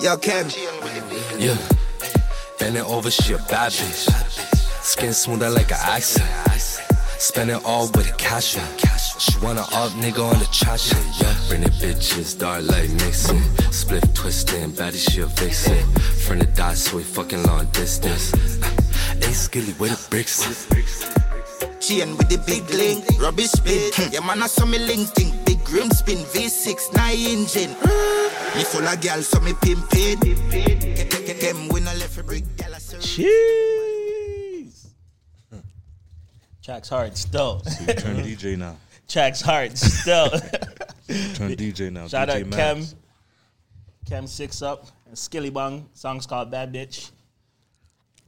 Yo, Ken. Yeah. Bend it over, she a bad bitch. Skin smoother like an accent. Spend it all with a cash. She want an up nigga on the trash shit, yeah. Bring it bitches, dark like Nixon. Split twisting, baddie she a vixen. Friend of die, so we fucking long distance. Uh, hey, skilly, where the bricks? Chain with the big link, rubbish spin. Hmm. Yeah, man, I saw me linking. Big rim spin, V6, 9 engine. Uh, Me full of gal, so me pimpin'. Them win a left brick, gal, I serve. Jeez. Tracks hard still. Turn DJ now. Tracks hard still. Turn DJ now. Shout DJ out Max. Kem. Kem Six Up and Skilly Bang. Song's called Bad Bitch.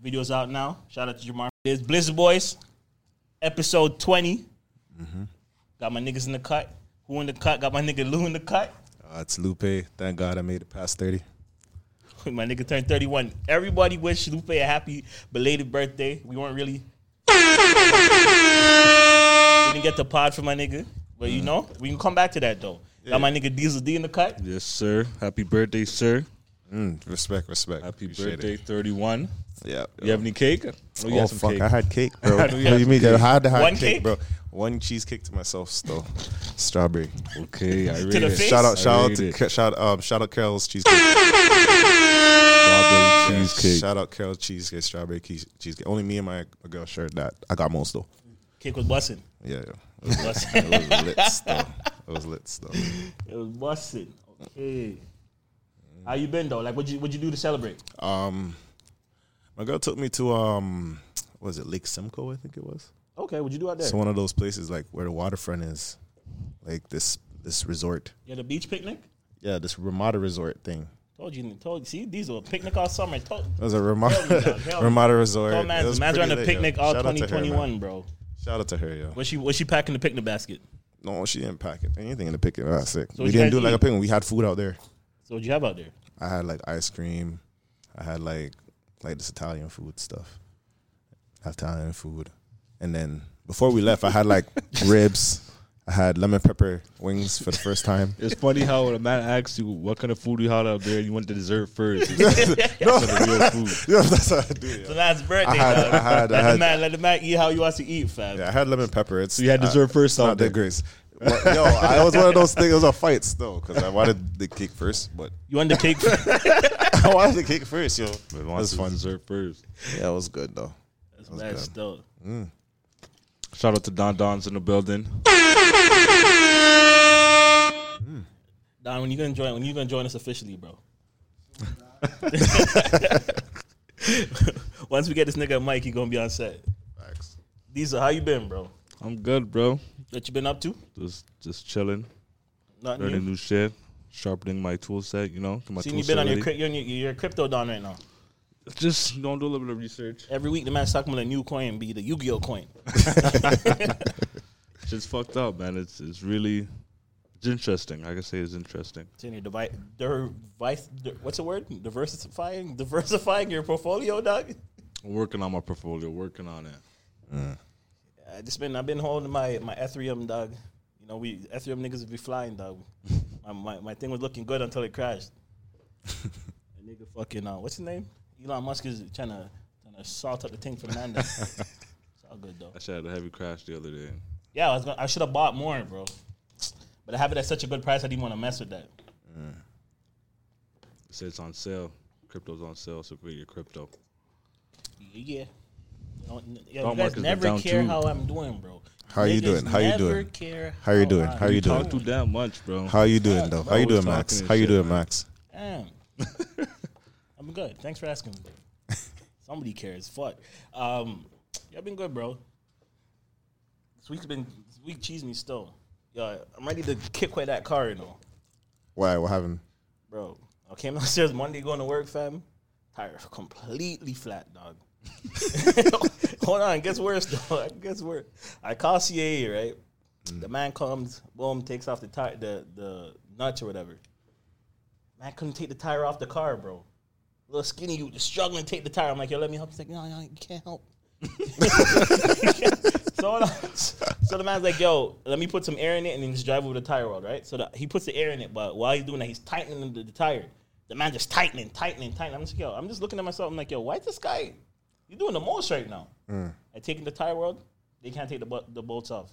Video's out now. Shout out to Jamar. There's Blizzard Boyz. Episode 20. Mm-hmm. Got my niggas in the cut. Who in the cut? Got my nigga Lou in the cut. Uh, it's Lupe. Thank God I made it past 30. My nigga turned 31. Everybody wish Lupe a happy belated birthday. We weren't really. we didn't get the pod for my nigga. But Mm. you know, we can come back to that though. Got my nigga Diesel D in the cut. Yes, sir. Happy birthday, sir. Mm, respect, respect. Happy Appreciate birthday, It. 31. Yeah. You have any cake? Oh, you Oh some fuck! cake. I had cake, bro. What do you had you some mean? cake. I had to have One cake, cake? bro. One cheesecake to myself, still. Strawberry. Okay, I read the it. face? Shout out, shout out to it. Ca- shout um shout out Carol's cheesecake. Strawberry cheesecake. Shout out Carol's cheesecake, strawberry cheese- cheesecake. Only me and my girl shared that. I got most though. Cake was busting. Yeah, yeah. It was, it was lit still. It was lit still. It was busting. Okay. How you been though? Like, what you what you do to celebrate? Um, my girl took me to um, what was it Lake Simcoe? I think it was. Okay, what you do out there? It's one of those places like where the waterfront is, like this this resort. Had a beach picnic? Yeah, this Ramada resort thing. Told you, told you. See, these are picnic all summer. Told, It was a Ramada yeah, yeah. Ramada resort. It man, was on a lit, yo. picnic all to her, 2021, bro. Shout out to her, yo. What she what she packing the picnic basket? No, she didn't pack it. Anything in the picnic. That's sick. So we didn't do it like a picnic. We had food out there. So what you have out there? I had like ice cream. I had like like this Italian food stuff. Italian food, and then before we left, I had like ribs. I had lemon pepper wings for the first time. It's funny how when a man asks you what kind of food you had out there, you want the dessert first. It's no, the real food. yeah, that's how I do it. The man's birthday. I had- dog. I had- I let had- the man let the man eat how you want to eat, fam. Yeah, I had lemon pepper. It's So you had uh, dessert first it's not out there. that grace. But, yo, I was one of those things. It was a fight still because I wanted the cake first, but You want the cake? I wanted the cake first, yo. But It wants was the fun. dessert first. Yeah, it was good though. That's mad still. Mm. Shout out to Don Don's in the building. Mm. Don, when you gonna join? When you gonna join us officially, bro? Once we get this nigga a mic, he gonna be on set. Facts. Diesel, how you been, bro? I'm good, bro. What you been up to? Just just chilling, Nothing learning new. new shit, sharpening my tool set. You know, my Seen tool you been set on your, ready. cryp- you're, on your you're a crypto don right now. Just don't do a little bit of research. Every week the man's talking about a new coin, be the Yu-Gi-Oh coin. It's just fucked up, man. It's it's really it's interesting. I can say it's interesting. It's in your device, device, what's the word? Diversifying, diversifying your portfolio, dog. I'm working on my portfolio, working on it. Uh. I just been, I've been holding my my Ethereum, dog. You know, we Ethereum niggas would be flying, dog. my, my my thing was looking good until it crashed. a nigga fucking, uh, what's his name? Elon Musk is trying to trying to salt up the thing for Manda. it's all good though. I should had a heavy crash the other day. Yeah, I was gonna, I should have bought more, bro. But I have it at such a good price, I didn't want to mess with that. It says it's on sale. Crypto's on sale, so go get your crypto. Yeah. You, know, n- you guys never care too. how I'm doing, bro. How you doing? How you doing? How you doing? How you You doing? talk too damn much, bro. How you doing though? How you doing, Max? How you doing. Max? Damn. I'm good. Thanks for asking. Somebody cares. Fuck. Um, yeah, I've been good, bro. This week's been this week cheese me still. Yeah, I'm ready to kick away that car, you know, Why? What happened? bro. I came downstairs Monday going to work, fam. Tire completely flat, dog. Hold on, it gets worse though. It gets worse. I call CAA, right? Mm. The man comes, boom, takes off the tire, the the nuts or whatever. Man couldn't take the tire off the car, bro. Little skinny, you just struggling to take the tire. I'm like, yo, let me help. He's like, no, no, you can't help. so, so the man's like, yo, let me put some air in it and then just drive over the tire world, right? So the, he puts the air in it, but while he's doing that, he's tightening the, the tire. the man just tightening, tightening, tightening. I'm just like, yo, I'm just looking at myself. I'm like, yo, why is this guy? You doing the most right now? Mm. I taking the tire world. They can't take the bu- the bolts off.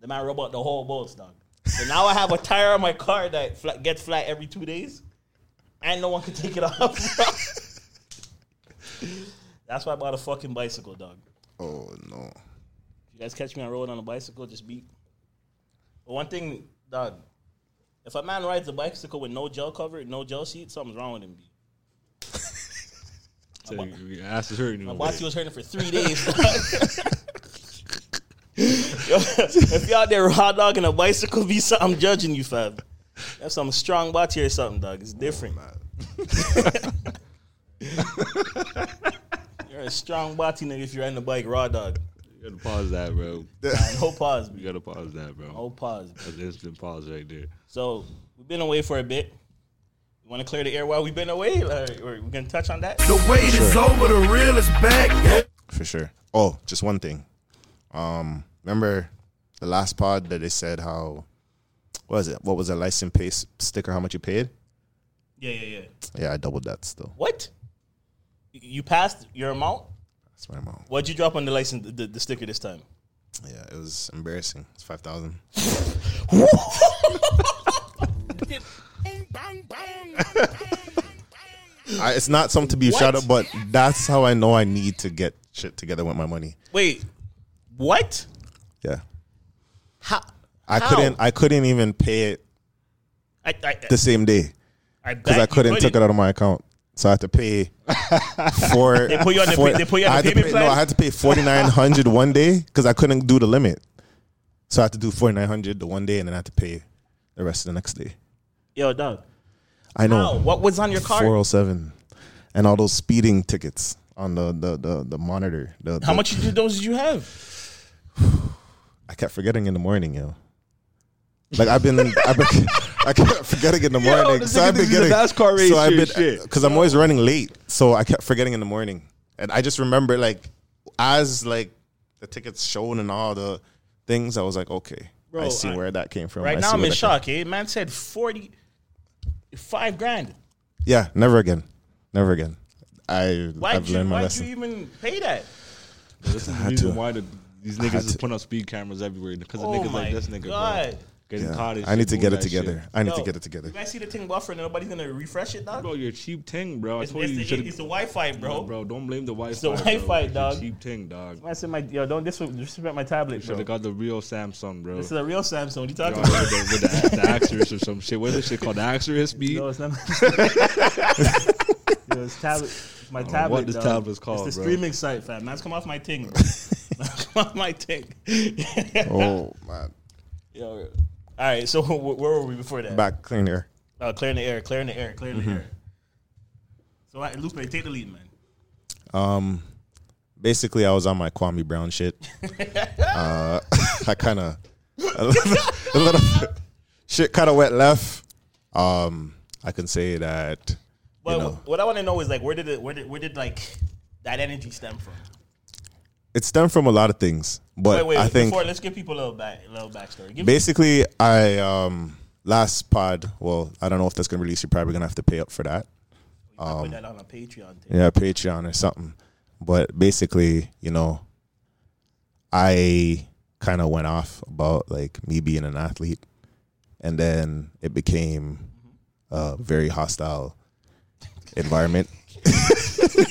The man rub out the whole bolts, dog. So now I have a tire on my car that flat, gets flat every two days, and no one can take it off. That's why I bought a fucking bicycle, dog. Oh no. If you guys catch me on road on a bicycle, just beat. But one thing, dog, if a man rides a bicycle with no gel cover, no gel seat, something's wrong with him. B. So your ass is hurting. My over body was hurting for three days. Yo, if you out there raw dogging a bicycle, be something I'm judging you, fam. You have some strong body or something, dog. It's different. Oh, you're a strong body nigga if you're riding a bike raw dog. You gotta pause that, bro. No pause, You gotta pause that, bro. No pause. B. That's instant pause right there. So we've been away for a bit. You want to clear the air while we've been away, or, or we gonna touch on that? The wait is over, the real is back. For sure. Oh, just one thing. Um, remember the last pod that they said how what was it? What was the license pay sticker? How much you paid? Yeah, yeah, yeah. Yeah, I doubled that still. What? You passed your amount? That's my amount. What'd you drop on the license, the, the sticker this time? Yeah, it was embarrassing. It's five thousand. I, it's not something to be What? shout out, but that's how I know I need to get shit together with my money. Wait, what? Yeah, How? I How? couldn't. I couldn't even pay it I, I, the same day because I couldn't take it out of my account. So I had to pay for. They put you on the for- they put you on the payment pay- plan? No, I had to pay forty nine hundred one day because I couldn't do the limit. So I had to do forty nine hundred the one day, and then I had to pay the rest of the next day. Yo, dog. I know. How? What was on your card? Four hundred seven, and all those speeding tickets on the the the, the monitor. The, How the- much of those did you have? I kept forgetting in the morning, yo. Like I've been, I've been, I kept forgetting in the morning. this so I've been getting a NASCAR race So I've shit, been shit. because I'm always running late, so I kept forgetting in the morning. And I just remember like as like the tickets shown and all the things, I was like, okay, I see I- where that came from. Right I now see I'm where in shock. Eh? Man said forty five grand. Yeah, never again, never again. I Why'd I've you learned my why'd lesson. you even pay that? This is the had reason to. why the, these had niggas is to. putting up speed cameras everywhere because of Oh niggas my like this nigga, God. Bro. Getting Yeah, caught. I need to get it together. shit. I need Yo, to get it together. You guys see the thing buffer nobody's gonna refresh it, dog? Bro, you're cheap ting, bro. I It's, told it's you you the, should it's the Wi-Fi, bro. bro. Don't blame the Wi-Fi. It's the Wi-Fi, bro. dog. It's cheap ting, dog. Man said, "My yo, don't disrespect my tablet, Should bro. have got the real Samsung, bro. This is a real Samsung. What you Yo, talking with about? the, with the, the Axis or some shit. What is this shit called? The Axis speed? No, it's not. Yo, it's tablet. My know tablet. what this dog. tablet's called, It's the bro. streaming site, fam. Man's come off my ting. bro. Come off my ting. Oh man, Yo, all right. So where were we before that? back the air. Uh, clearing the air, clearing the air, clearing Mm-hmm. the air. So, I, Lupe, take the lead, man. Um, basically, I was on my Kwame Brown shit. uh, I kind of a little, a little shit kind of went left. Um, I can say that. But You know. what I want to know is like, where did it, where did, where did like that energy stem from? It stemmed from a lot of things, but Wait, wait. I think before, let's give people a little back, a little backstory. Give basically, I um last pod. Well, I don't know if that's gonna release. You're probably gonna have to pay up for that. I'll put that on a Patreon. Thing. yeah, Patreon or something. But basically, you know, I kind of went off about like me being an athlete, and then it became a very hostile environment.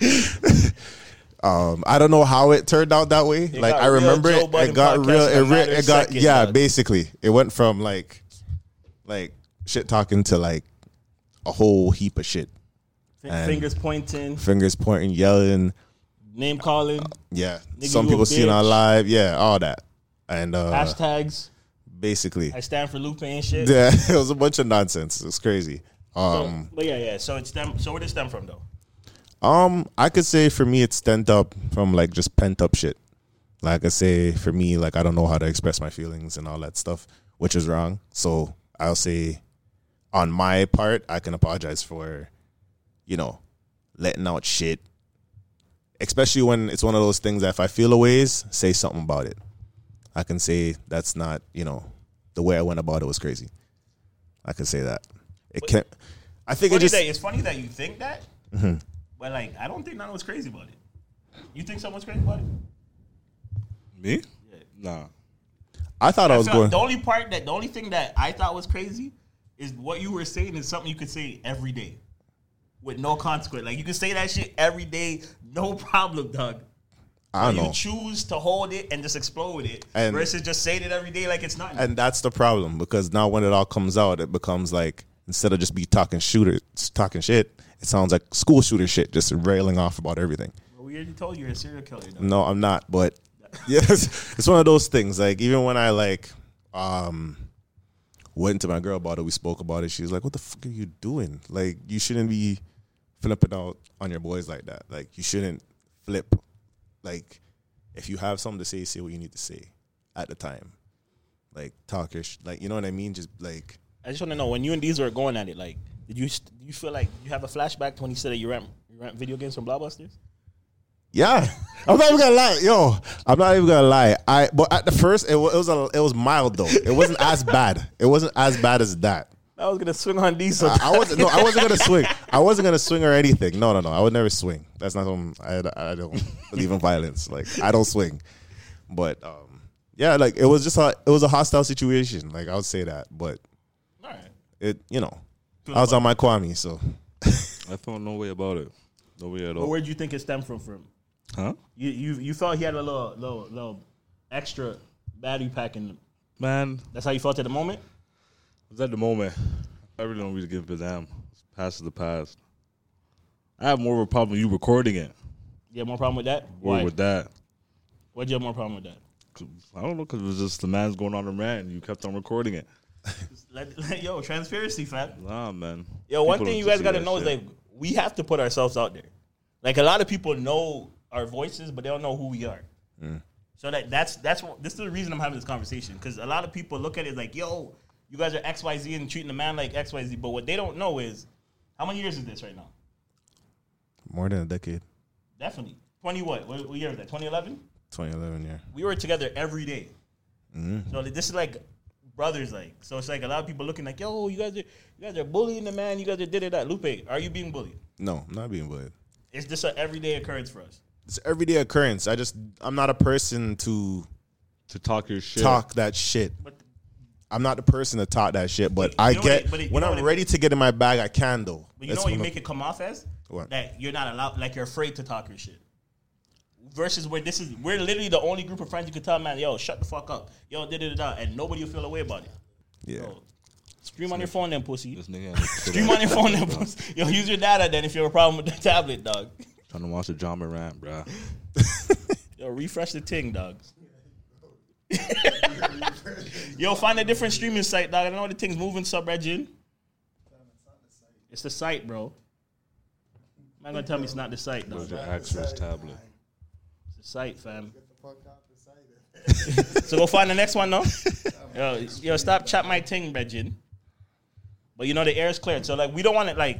um, I don't know how it turned out that way. like I remember it, it got real. It, re- it got yeah. Basically, it went from like like shit talking to like a whole heap of shit. And- Fingers pointing, Fingers pointing, yelling. name calling, Yeah, Nigga, some people seeing it on live. Yeah, all that, and uh, hashtags. basically, I stand for Lupe and shit. yeah, it was a bunch of nonsense. It was crazy. So- Um, but yeah, yeah. So it stem. So where did it stem from though? Um, I could say for me, it's stemmed up from like just pent up shit. Like I say, for me, like I don't know how to express my feelings and all that stuff, which is wrong. So I'll say, on my part, I can apologize for, you know, letting out shit. Especially when it's one of those things that if I feel a ways, say something about it. I can say that's not, you know, the way I went about it was crazy. I can say that. It can't. I think Funny it just. that, it's funny that you think that, but like I don't think none was crazy about it. You think someone's crazy about it? Me? Nah. I thought I was going. The only part that the only thing that I thought was crazy is what you were saying is something you could say every day with no consequence. Like you can say that shit every day, no problem, dog. I don't you choose to hold it and just explode with it And- versus just saying it every day like it's nothing. And that's the problem because now when it all comes out, it becomes like instead of just be talking shooters, talking shit, it sounds like school shooter shit, just railing off about everything. we already told you you're a serial killer. Dog. No, I'm not. But yes, it's one of those things. Like even when I like um went to my girl about it, we spoke about it. She was like, "What the fuck are you doing? Like you shouldn't be flipping out on your boys like that. Like you shouldn't flip. Like if you have something to say, say what you need to say at the time. Like talkish. like you know what I mean. Just like I just want to know when you and these were going at it. Like, did you st- you feel like you have a flashback to when you said that you rent you rent video games from Blockbusters? Yeah, I'm not even gonna lie, yo. I'm not even gonna lie. I but at the first it was it was, a, it was mild though. It wasn't as bad. It wasn't as bad as that. I was gonna swing on these. I, I wasn't. No, I wasn't gonna swing. I wasn't gonna swing or anything. No, no, no. I would never swing. That's not. Um, I, I don't believe in violence. Like I don't swing. But um, yeah, like it was just a it was a hostile situation. Like I would say that. But right. it, you know, I was on my Kwame, so I felt no way about it. No way at all. But all. where do you think it stemmed from? From Huh? you you you felt he had a little little little extra battery pack in. him. Man, That's how you felt at the moment. it was at the moment. I really don't really give a damn. It's past is the past. I have more of a problem with you recording it. You have more problem with that? Or Why? with that. Why'd you have more problem with that? I don't know, because it was just the man's going on a rant and you kept on recording it. Let, let- yo, transparency, fam. Nah, man. Yo, one People thing you guys got to know shit. is like we have to put ourselves out there. Like a lot of people know our voices, but they don't know who we are. So that that's that's what, this is the reason I'm having this conversation because a lot of people look at it like, yo, you guys are X Y Z and treating the man like X Y Z, but what they don't know is how many years is this right now? more than a decade. Definitely twenty. What? What, what year is that? 2011. 2011, yeah. we were together every day. Mm-hmm. So this is like brothers, like so. It's like a lot of people looking like, yo, you guys are you guys are bullying the man. You guys are did it that Lupe. Are you being bullied? No, I'm not being bullied. It's just an everyday occurrence for us. It's everyday occurrence. I just I'm not a person to To talk your shit. talk that shit. But I'm not the person to talk that shit, but But I you know what get it- but it- when I'm what it- ready to get in my bag, I can though. but you know what you when make it come off as What? that you're not allowed, like you're afraid to talk your shit. Versus where this is, we're literally the only group of friends you can tell, man, yo, shut the fuck up, yo, da da da, da," and nobody will feel away about it. yeah. So, stream on your phone, then pussy. This nigga had to sit Stream on your phone, then pussy. Yo, use your data then if you have a problem with the tablet, dog. Trying to watch the Ja Morant, bruh. Yo, refresh the ting, dog. Yo, find a different streaming site, dog. I don't know what the thing's moving sub-region. It's the site, bro. Man gonna tell me it's not the site, dog. your Access tablet? It's the site, fam. so go find the next one, though. Yo, yo, stop chop my ting, Regin. But you know the air is cleared, so like we don't want it like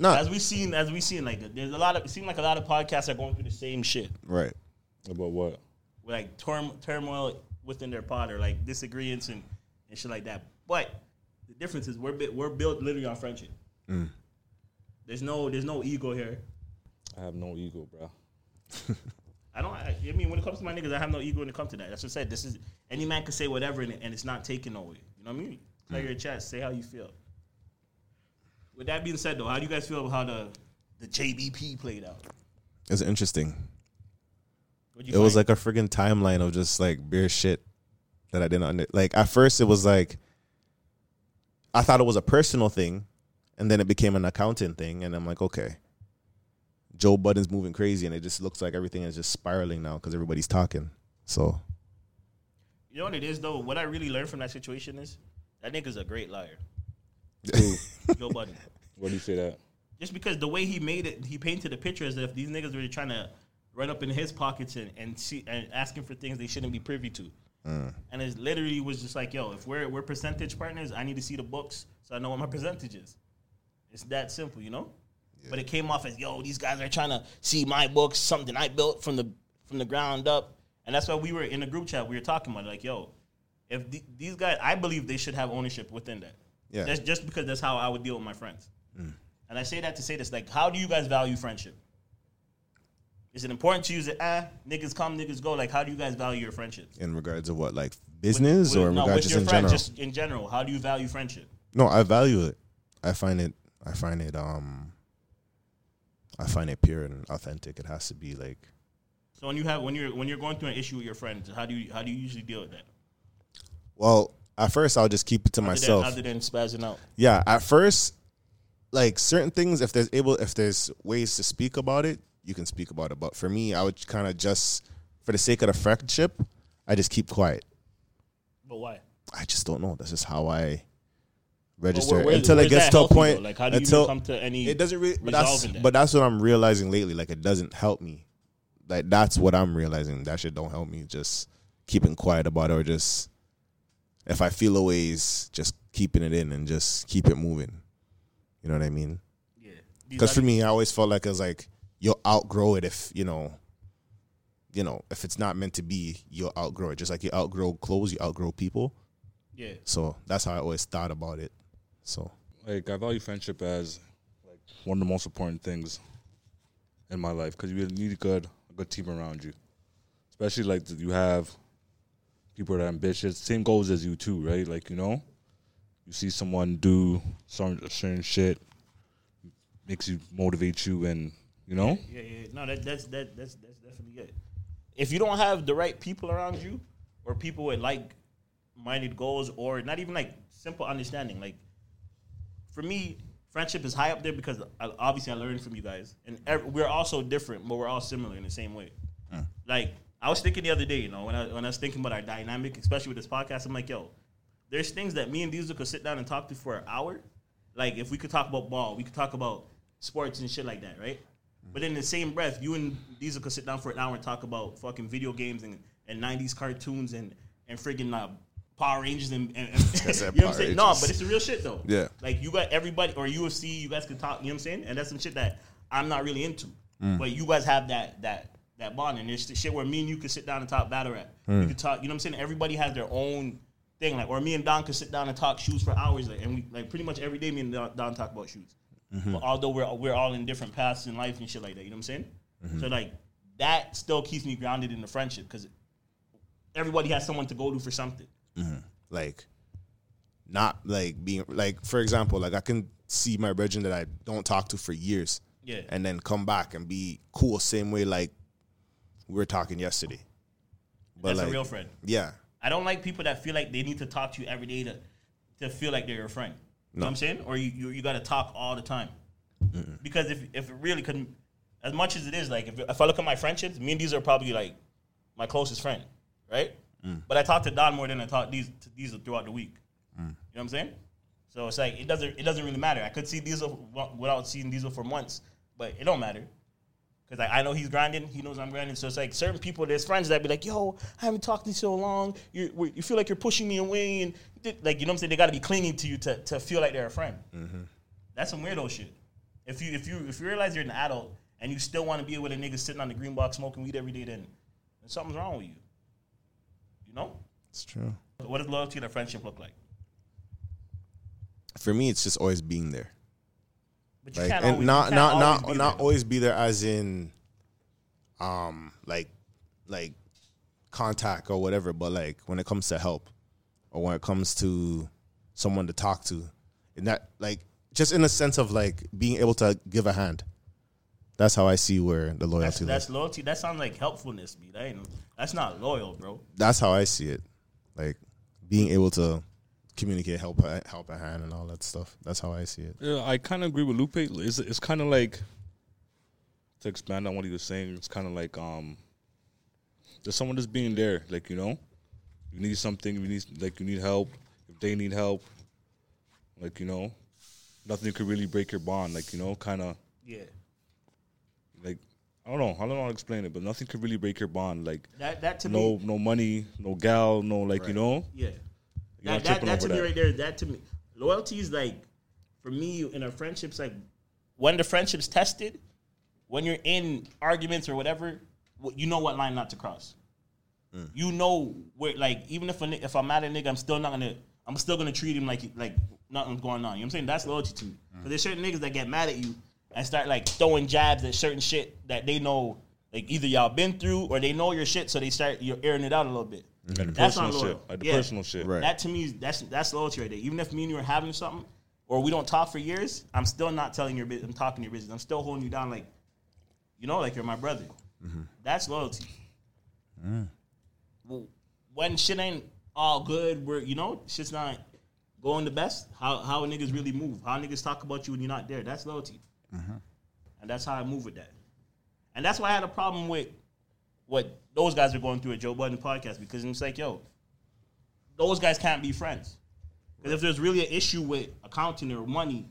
No. as we seen as we seen like there's a lot of it seems like a lot of podcasts are going through the same shit. right. About what? like turm- turmoil within their pod or like disagreements and, and shit like that. But the difference is we're bi- we're built literally on friendship. Mm. There's no there's no ego here. I have no ego, bruh. I don't. I, I mean, when it comes to my niggas, I have no ego when it comes to that. That's what I said. This is any man can say whatever and, and it's not taken away. You know what I mean? Clear mm. your chest. Say how you feel. With that being said, though, how do you guys feel about how the the JBP played out? It's interesting. What'd you It was like a friggin' timeline of just like beer shit that I didn't under. Like at first, it was like I thought it was a personal thing, and then it became an accounting thing, and I'm like, okay, Joe Budden's moving crazy, and it just looks like everything is just spiraling now because everybody's talking. So you know what it is though. What I really learned from that situation is that nigga's a great liar. Joe Budden. Where do you say that? just because the way he made it, he painted a picture as if these niggas were trying to run up in his pockets and and, see, and asking for things they shouldn't be privy to. Mm. And it literally was just like, yo, if we're we're percentage partners, I need to see the books so I know what my percentage is. It's that simple, you know. But it came off as, yo, these guys are trying to see my books, something I built from the from the ground up, and that's why we were in the group chat. We were talking about it, like, yo, if the, these guys, I believe they should have ownership within that. Yeah. That's just because that's how I would deal with my friends. And I say that to say this: like, how do you guys value friendship? Is it important to use it? ah niggas come niggas go? Like, how do you guys value your friendship? In regards to what, like business With- or in no, regards with just in friends, general? just in general. How do you value friendship? No, I value it. I find it. I find it. Um. I find it pure and authentic. It has to be like. So when you have when you're when you're going through an issue with your friends, how do you how do you usually deal with that? Well, at first I'll just keep it to Other than- myself. other than spazzing out. yeah, at first, like certain things, if there's able, if there's ways to speak about it, you can speak about it. But for me, I would kind of just, for the sake of the friendship, I just keep quiet. But why? I just don't know. That's just how I register until it gets to a point. though? Like, how do you until come to any It doesn't really. But that's that? but that's what I'm realizing lately. Like it doesn't help me. Like that's what I'm realizing. That shit don't help me. Just keeping quiet about it, or just if I feel a ways, just keeping it in and just keep it moving. You know what I mean? Yeah. Because for me, I always felt like it was like you'll outgrow it if you know, you know, if it's not meant to be, you'll outgrow it. Just like you outgrow clothes, you outgrow people. yeah. So that's how I always thought about it. So like I value friendship as like one of the most important things in my life because you need a good a good team around you, especially like you have people that are ambitious, same goals as you too, right? Like you know, you see someone do some certain shit, makes you motivate you, and you know, Yeah, yeah. No, that, that's that, that's that's definitely it. If you don't have the right people around you, or people with like minded goals, or not even like simple understanding, like for me, friendship is high up there because I, obviously I learned from you guys, and ev- we're all so different, but we're all similar in the same way. Like I was thinking the other day, you know, when I when I was thinking about our dynamic, especially with this podcast, I'm like, yo, there's things that me and Diesel could sit down and talk to for an hour. Like if we could talk about ball, we could talk about sports and shit like that, right? But in the same breath, you and Diesel could sit down for an hour and talk about fucking video games and, and 90s cartoons and and friggin' uh, Power Rangers and, and, and you know what I'm saying? No, but it's the real shit though. Yeah. Like you got everybody or UFC, you guys could talk, you know what I'm saying? And that's some shit that I'm not really into. But you guys have that that that bond and there's the shit where me and you could sit down and talk battle rap. We could talk, you know what I'm saying? Everybody has their own thing. Like or me and Don could sit down and talk shoes for hours. Like, and we like pretty much every day me and Don, Don talk about shoes. But although we're we're all in different paths in life and shit like that, you know what I'm saying? So like that still keeps me grounded in the friendship because everybody has someone to go to for something. Mm-hmm. like not like being like for example like i can see my brethren that i don't talk to for years Yeah. and then come back and be cool same way like we were talking yesterday but That's like a real friend. yeah I don't like people that feel like they need to talk to you every day to to feel like they're your friend. You know what I'm saying? Or you you, you got to talk all the time. Because if if it really couldn't, as much as it is, like if, if I look at my friendships, me and these are probably like my closest friend, right? Mm. But I talk to Don more than I talk these to Diesel throughout the week. Mm. You know what I'm saying? So it's like it doesn't it doesn't really matter. I could see Diesel without seeing Diesel for months, but it don't matter. Cause like I know he's grinding, he knows I'm grinding. So it's like certain people, there's friends that be like, "Yo, I haven't talked to you so long. You you feel like you're pushing me away, and like you know what I'm saying. They got to be clinging to you to, to feel like they're a friend. Mm-hmm. That's some weirdo shit. If you if you if you realize you're an adult and you still want to be with a nigga sitting on the green box smoking weed every day, then something's wrong with you. You know, it's true what does loyalty and a friendship look like? for me it's just always being there But you like can't and always, not you can't not always not be not there. always be there as in um like like contact or whatever but like when it comes to help or when it comes to someone to talk to and that like just in a sense of like being able to give a hand that's how i see where the loyalty that's that's, loyalty. That sounds like helpfulness, B. That ain't, that's not loyal, bro. that's how i see it like being able to communicate help a, help a hand and all that stuff that's how i see it Yeah, I kind of agree with Lupe. It's it's kind of like to expand on what he was saying. It's kind of like um, there's someone that's being there. Like you know, you need something. You need like you need help. If they need help, like you know, nothing could really break your bond. Like you know, kind of Yeah. like I don't know. I don't know how to explain it, but nothing could really break your bond. Like That that to no me, no money, no gal, no like you know. yeah. You're That, not that, tripping that to over me that. right there, that to me, loyalty is like, for me in a friendship's like, when the friendship's tested, when you're in arguments or whatever, you know what line not to cross. Mm. You know where, like, even if a, if I'm mad at a nigga, I'm still not gonna, I'm still gonna treat him like like nothing's going on. You know what I'm saying? That's loyalty to me. But there's certain niggas that get mad at you and start like throwing jabs at certain shit that they know, like either y'all been through or they know your shit, so they start you're airing it out a little bit. Mm-hmm. Like That's personal not shit. Like the Yeah. personal shit. Right. That to me, is that's that's loyalty right there. Even if me and you are having something, or we don't talk for years, I'm still not telling your business. I'm talking your business. I'm still holding you down, like you know, like you're my brother. Mm-hmm. That's loyalty. Mm. Well, when shit ain't all good, we're you know, shit's not going the best. How how niggas really move? How niggas talk about you when you're not there? That's loyalty, Uh-huh. and that's how I move with that. And that's why I had a problem with what those guys are going through at Joe Budden podcast because it's like, yo, those guys can't be friends. Because if there's really an issue with accounting or money,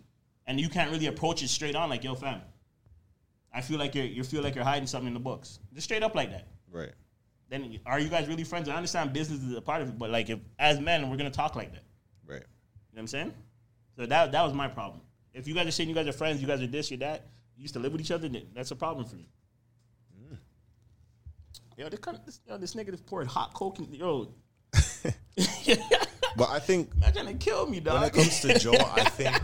and you can't really approach it straight on, like, yo, fam, I feel like you're you feel like you're hiding something in the books, just straight up like that. Right. Then are you guys really friends? I understand business is a part of it, but like, if as men, we're gonna talk like that. Right. You know what I'm saying? So that that was my problem. If you guys are saying you guys are friends, you guys are this, you're that, you used to live with each other, then that's a problem for me. Mm. Yo, this, kind of, this, yo, this nigga just poured hot coke in, yo. But I think trying to kill me, dog. when it comes to Joe, I think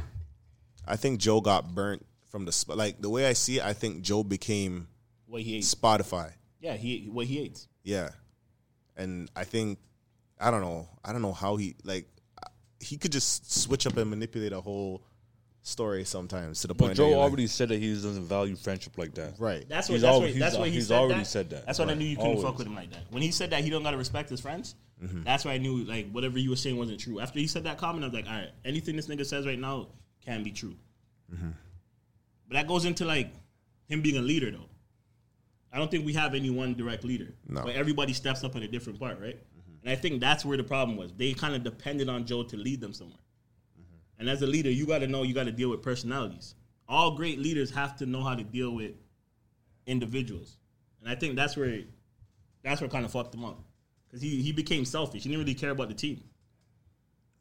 I think Joe got burnt from the sp- like the way I see it. I think Joe became what he hates. Spotify. Yeah, he what he hates. Yeah, and I think I don't know. I don't know how he like he could just switch up and manipulate a whole story sometimes to the But point. that Joe you're like- already said that he doesn't value friendship like that. right. That's what. He's that's al- what. he's That's al- why he he's said already that. said that. That's why I knew you couldn't Always. fuck with him like that. When he said that he don't gotta respect his friends, Mm-hmm. that's why I knew like whatever you were saying wasn't true. After he said that comment, I was like, all right, anything this nigga says right now can be true. Mm-hmm. But that goes into like him being a leader though. I don't think we have any one direct leader. No. But everybody steps up in a different part, right? And I think that's where the problem was. They kind of depended on Joe to lead them somewhere. And as a leader, you got to know you got to deal with personalities. All great leaders have to know how to deal with individuals, and I think that's where that's where kind of fucked him up because he he became selfish. He didn't really care about the team,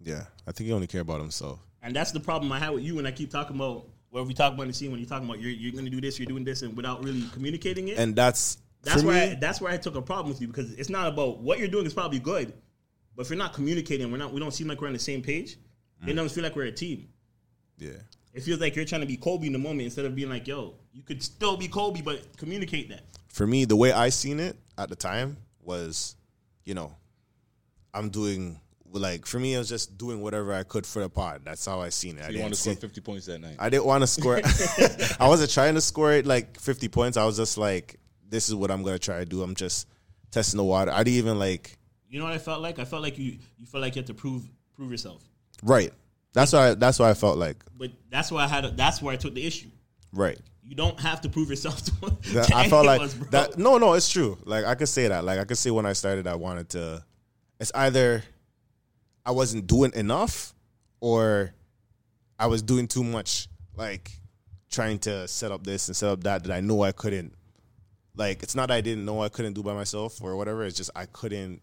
Yeah, I think he only care about himself. and that's the problem I had with you. When I keep talking about what we talk about in the scene, when you're talking about you're you're going to do this, you're doing this, and without really communicating it, And that's that's where. I, that's where I took a problem with you because it's not about what you're doing is probably good, but if you're not communicating, we're not we don't seem like we're on the same page. It mm. doesn't feel like we're a team. yeah, It feels like you're trying to be Kobe in the moment instead of being like, yo, you could still be Kobe, but communicate that. for me, the way I seen it at the time was, you know, I'm doing like for me, I was just doing whatever I could for the pod. That's how I seen it. I You didn't want to see- score 50 points that night. I didn't want to score. I wasn't trying to score it like 50 points. I was just like, this is what I'm gonna try to do. I'm just testing the water. I didn't even like. You know what I felt like? I felt like you you felt like you had to prove prove yourself. Right. That's why. That's why I felt like. But that's why I had a, that's where I took the issue. Right. You don't have to prove yourself to, That- to I felt like us, that. No, no, it's true. Like I could say that. Like I could say when I started, I wanted to. It's either I wasn't doing enough, or I was doing too much. Like trying to set up this and set up that that I know I couldn't. Like it's not that I didn't know I couldn't do by myself or whatever. It's just I couldn't.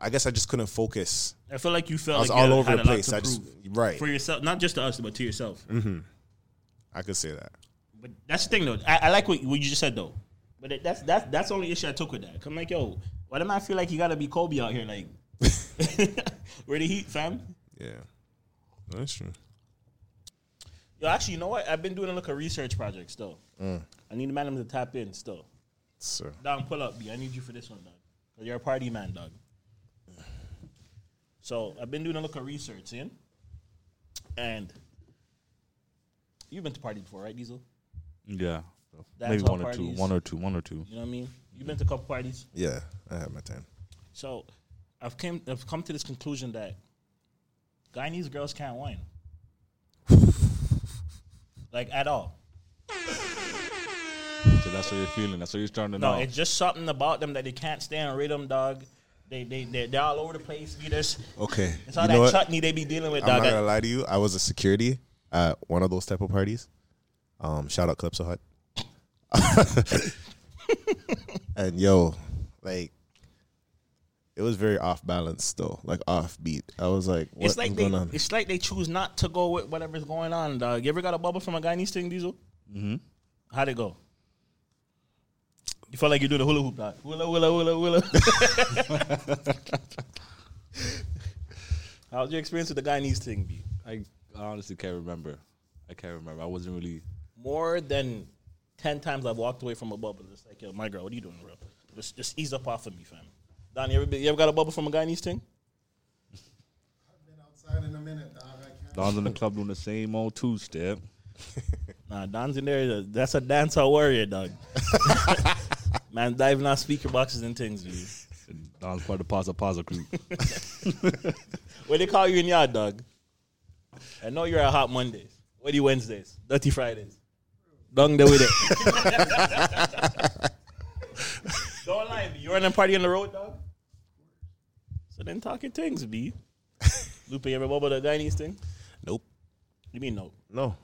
I guess I just couldn't focus. I feel like you felt I was like all over the place. I just right. for yourself, not just to us, but to yourself. I could say that. But that's the thing, though. I, I like what, what you just said, though. But it, that's that's that's the only issue I took with that. I'm like, yo, why do I feel like you got to be Kobe out here? Like, where the heat, fam? Yeah, that's true. Yo, actually, you know what? I've been doing a look research project still. Mm. I need the man to tap in still. Sir. Dog, pull up, B. I need you for this one, dog. you're a party man, dog. So I've been doing a look of research, in, and you've been to party before, right, Diesel? Yeah. That's Maybe all one or two. parties. One or two. One or two. You know what I mean? You've been to a couple parties. Yeah, I have my time. So I've came I've come to this conclusion that Guyanese girls can't whine. like at all. So that's what you're feeling. That's what you're starting to No, know. it's just something about them that they can't stay on rhythm, dog. They they they they're all over the place. Be there's Okay. it's all you know that what? chutney they be dealing with, I'm dog. not gonna lie to you. I was a security at one of those type of parties. Um, shout out Calypso Hut. and yo, like, it was very off balance though, like off beat. I was like, what's it's like they going on? it's like they choose not to go with whatever's going on, dog. You ever got a bubble from a guy Guyanese thing, Diesel? Mm-hmm. How'd it go? You felt like you do the hula hoop, dog. Hula hula hula hula. How's your experience with the Guyanese thing, B? I honestly can't remember. I can't remember. I wasn't really. More than ten times I've walked away from a bubble. It's like, yo, my girl, what are you doing, bro? Just, just ease up off of me, fam. Don, you ever, been- you ever got a bubble from a Guyanese thing? Been outside in a minute, dog. I can't. Don's in the club doing the same old two step. Nah, Don's in there. That's a dancehall warrior, dog. Man, diving on speaker boxes and things, dude. Don's part of the Pasa Pasa crew. What they call you in yard, dog? I know you're at Hot Mondays. What do you Wednesdays? Dirty Fridays. Dung there with it. Don't lie, B. You running a party on the road, dog? So then talking things, B. Lupe, you ever bubble the Guyanese thing? Nope. You mean no? No.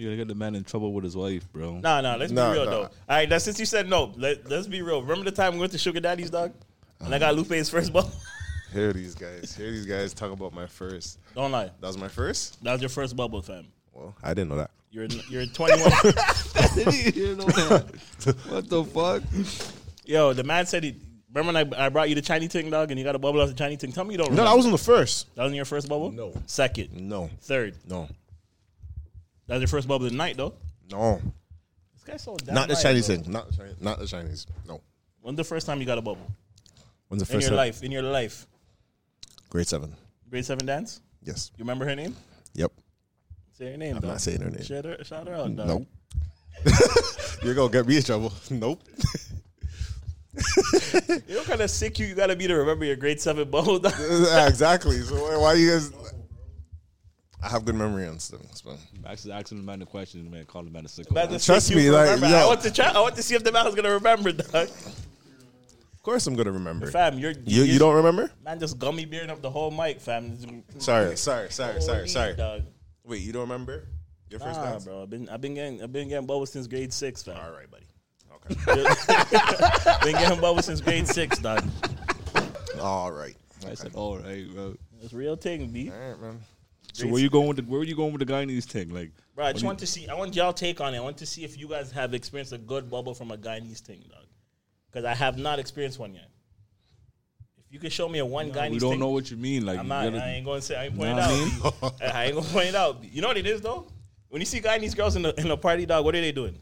You gotta get the man in trouble with his wife, bro. Nah, nah, let's Nah, be real, nah. though. All right, now since you said no. Let, let's be real. Remember the time we went to Sugar Daddy's, dog? And I got Lupe's first bubble? Hear these guys. Hear these guys talk about my first. Don't lie. That was my first? That was your first bubble, fam. Well, I didn't know that. You're you're 21. what the fuck? Yo, the man said he. Remember when I, I brought you the Chinese thing, dog, and you got a bubble off the Chinese thing? Tell me you don't No, remember. that wasn't the first. That wasn't your first bubble? No. Second. No. Third. No. That was your first bubble of the night, though. No. This guy's so damn Not the Chinese bro. thing. Not the Chinese. Not the Chinese. No. When's the first time you got a bubble? When's the In first your time? life. In your life. Grade seven. Grade 7 dance? Yes. You remember her name? Yep. Say her name, I'm dog. not saying her name. Shout her, shout her out, dog. Nope. You're gonna get me in trouble. Nope. You know kind of sick you, you gotta be to remember your grade 7 bubble, dog? Exactly. So why, why you guys? I have good memory on things, man. Actually, asking the man the question, the man called the man a sicko. Man, Trust me, like, remember. yo. I want to try. I want to see if the man was gonna remember, dog. Of course, I'm gonna remember. Fam, you're You you don't remember? man just gummy bearing up the whole mic, fam. Sorry, sorry, sorry, sorry, Holy sorry. dog. Wait, you don't remember your first Nah, dance? bro. I've been I've been getting I've been getting bubbles since grade six, fam. All right, buddy. Okay. been getting bubbles since grade six, dog. All right. I said, all right, bro. It's real thing, B. All right, man. So where you going with the where you going with the Guyanese thing? Like, Bro, I just want to see. I want y'all take on it. I want to see if you guys have experienced a good bubble from a Guyanese thing, dog. Because I have not experienced one yet. If you could show me a one Guyanese thing. we don't thing, know what you mean. Like, I'm not. gotta- I ain't gonna say. I ain't point it what I out. I ain't gonna point it out. You know what it is though? When you see Guyanese girls in the in a party, dog, what are they doing?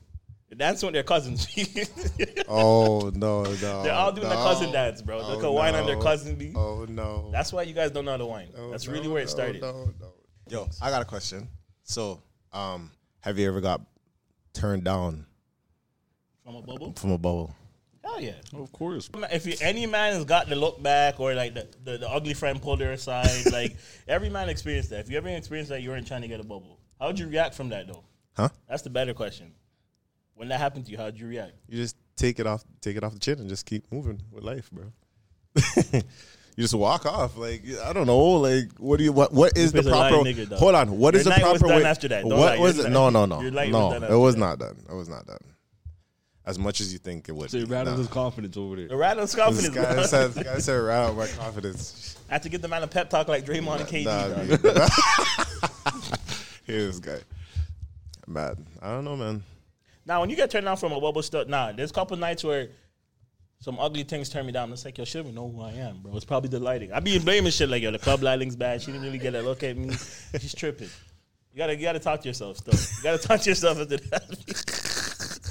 They're dancing with their cousins. Oh no, no. They're all doing the cousin dance, bro. They Oh, can wine on their cousin, B. Oh no. That's why you guys don't know how to wine. Oh, That's no, really where it started. No, no. Yo, I got a question. So, um, have you ever got turned down From a bubble? from a bubble? Hell yeah. of course. If you, any man has got the look back or like the, the, the ugly friend pulled her aside, like every man experienced that. If you ever experienced that, you weren't trying to get a bubble. How'd you react from that though? Huh? That's the better question. When that happened to you, how'd you react? You just take it off, take it off the chin, and just keep moving with life, bro. you just walk off. Like I don't know. Like what do you? What what is the Lupe's a lying proper? nigga, hold on. What is Your the night was proper done way? after that. Don't lie, What was it? night- No, no, no, your night was no. It was that. not done. It was not done. As much as you think it would. So be. you rattled Nah. his confidence over The there. rattles This confidence. guy bro. said, this guy said, rattle my confidence. I had to give the man a pep talk like Draymond and KD. Nah, dog. man. Here's this guy. Mad. I don't know, man. Now, when you get turned down from a bubble stuff, nah, there's a couple nights where some ugly things turn me down. It's like, yo, she don't even know who I am, bro. It's probably the lighting. I be blaming shit like, yo, the club lighting's bad. She didn't really get a look at me. She's tripping. You gotta, you gotta talk to yourself still. You gotta talk to yourself after that.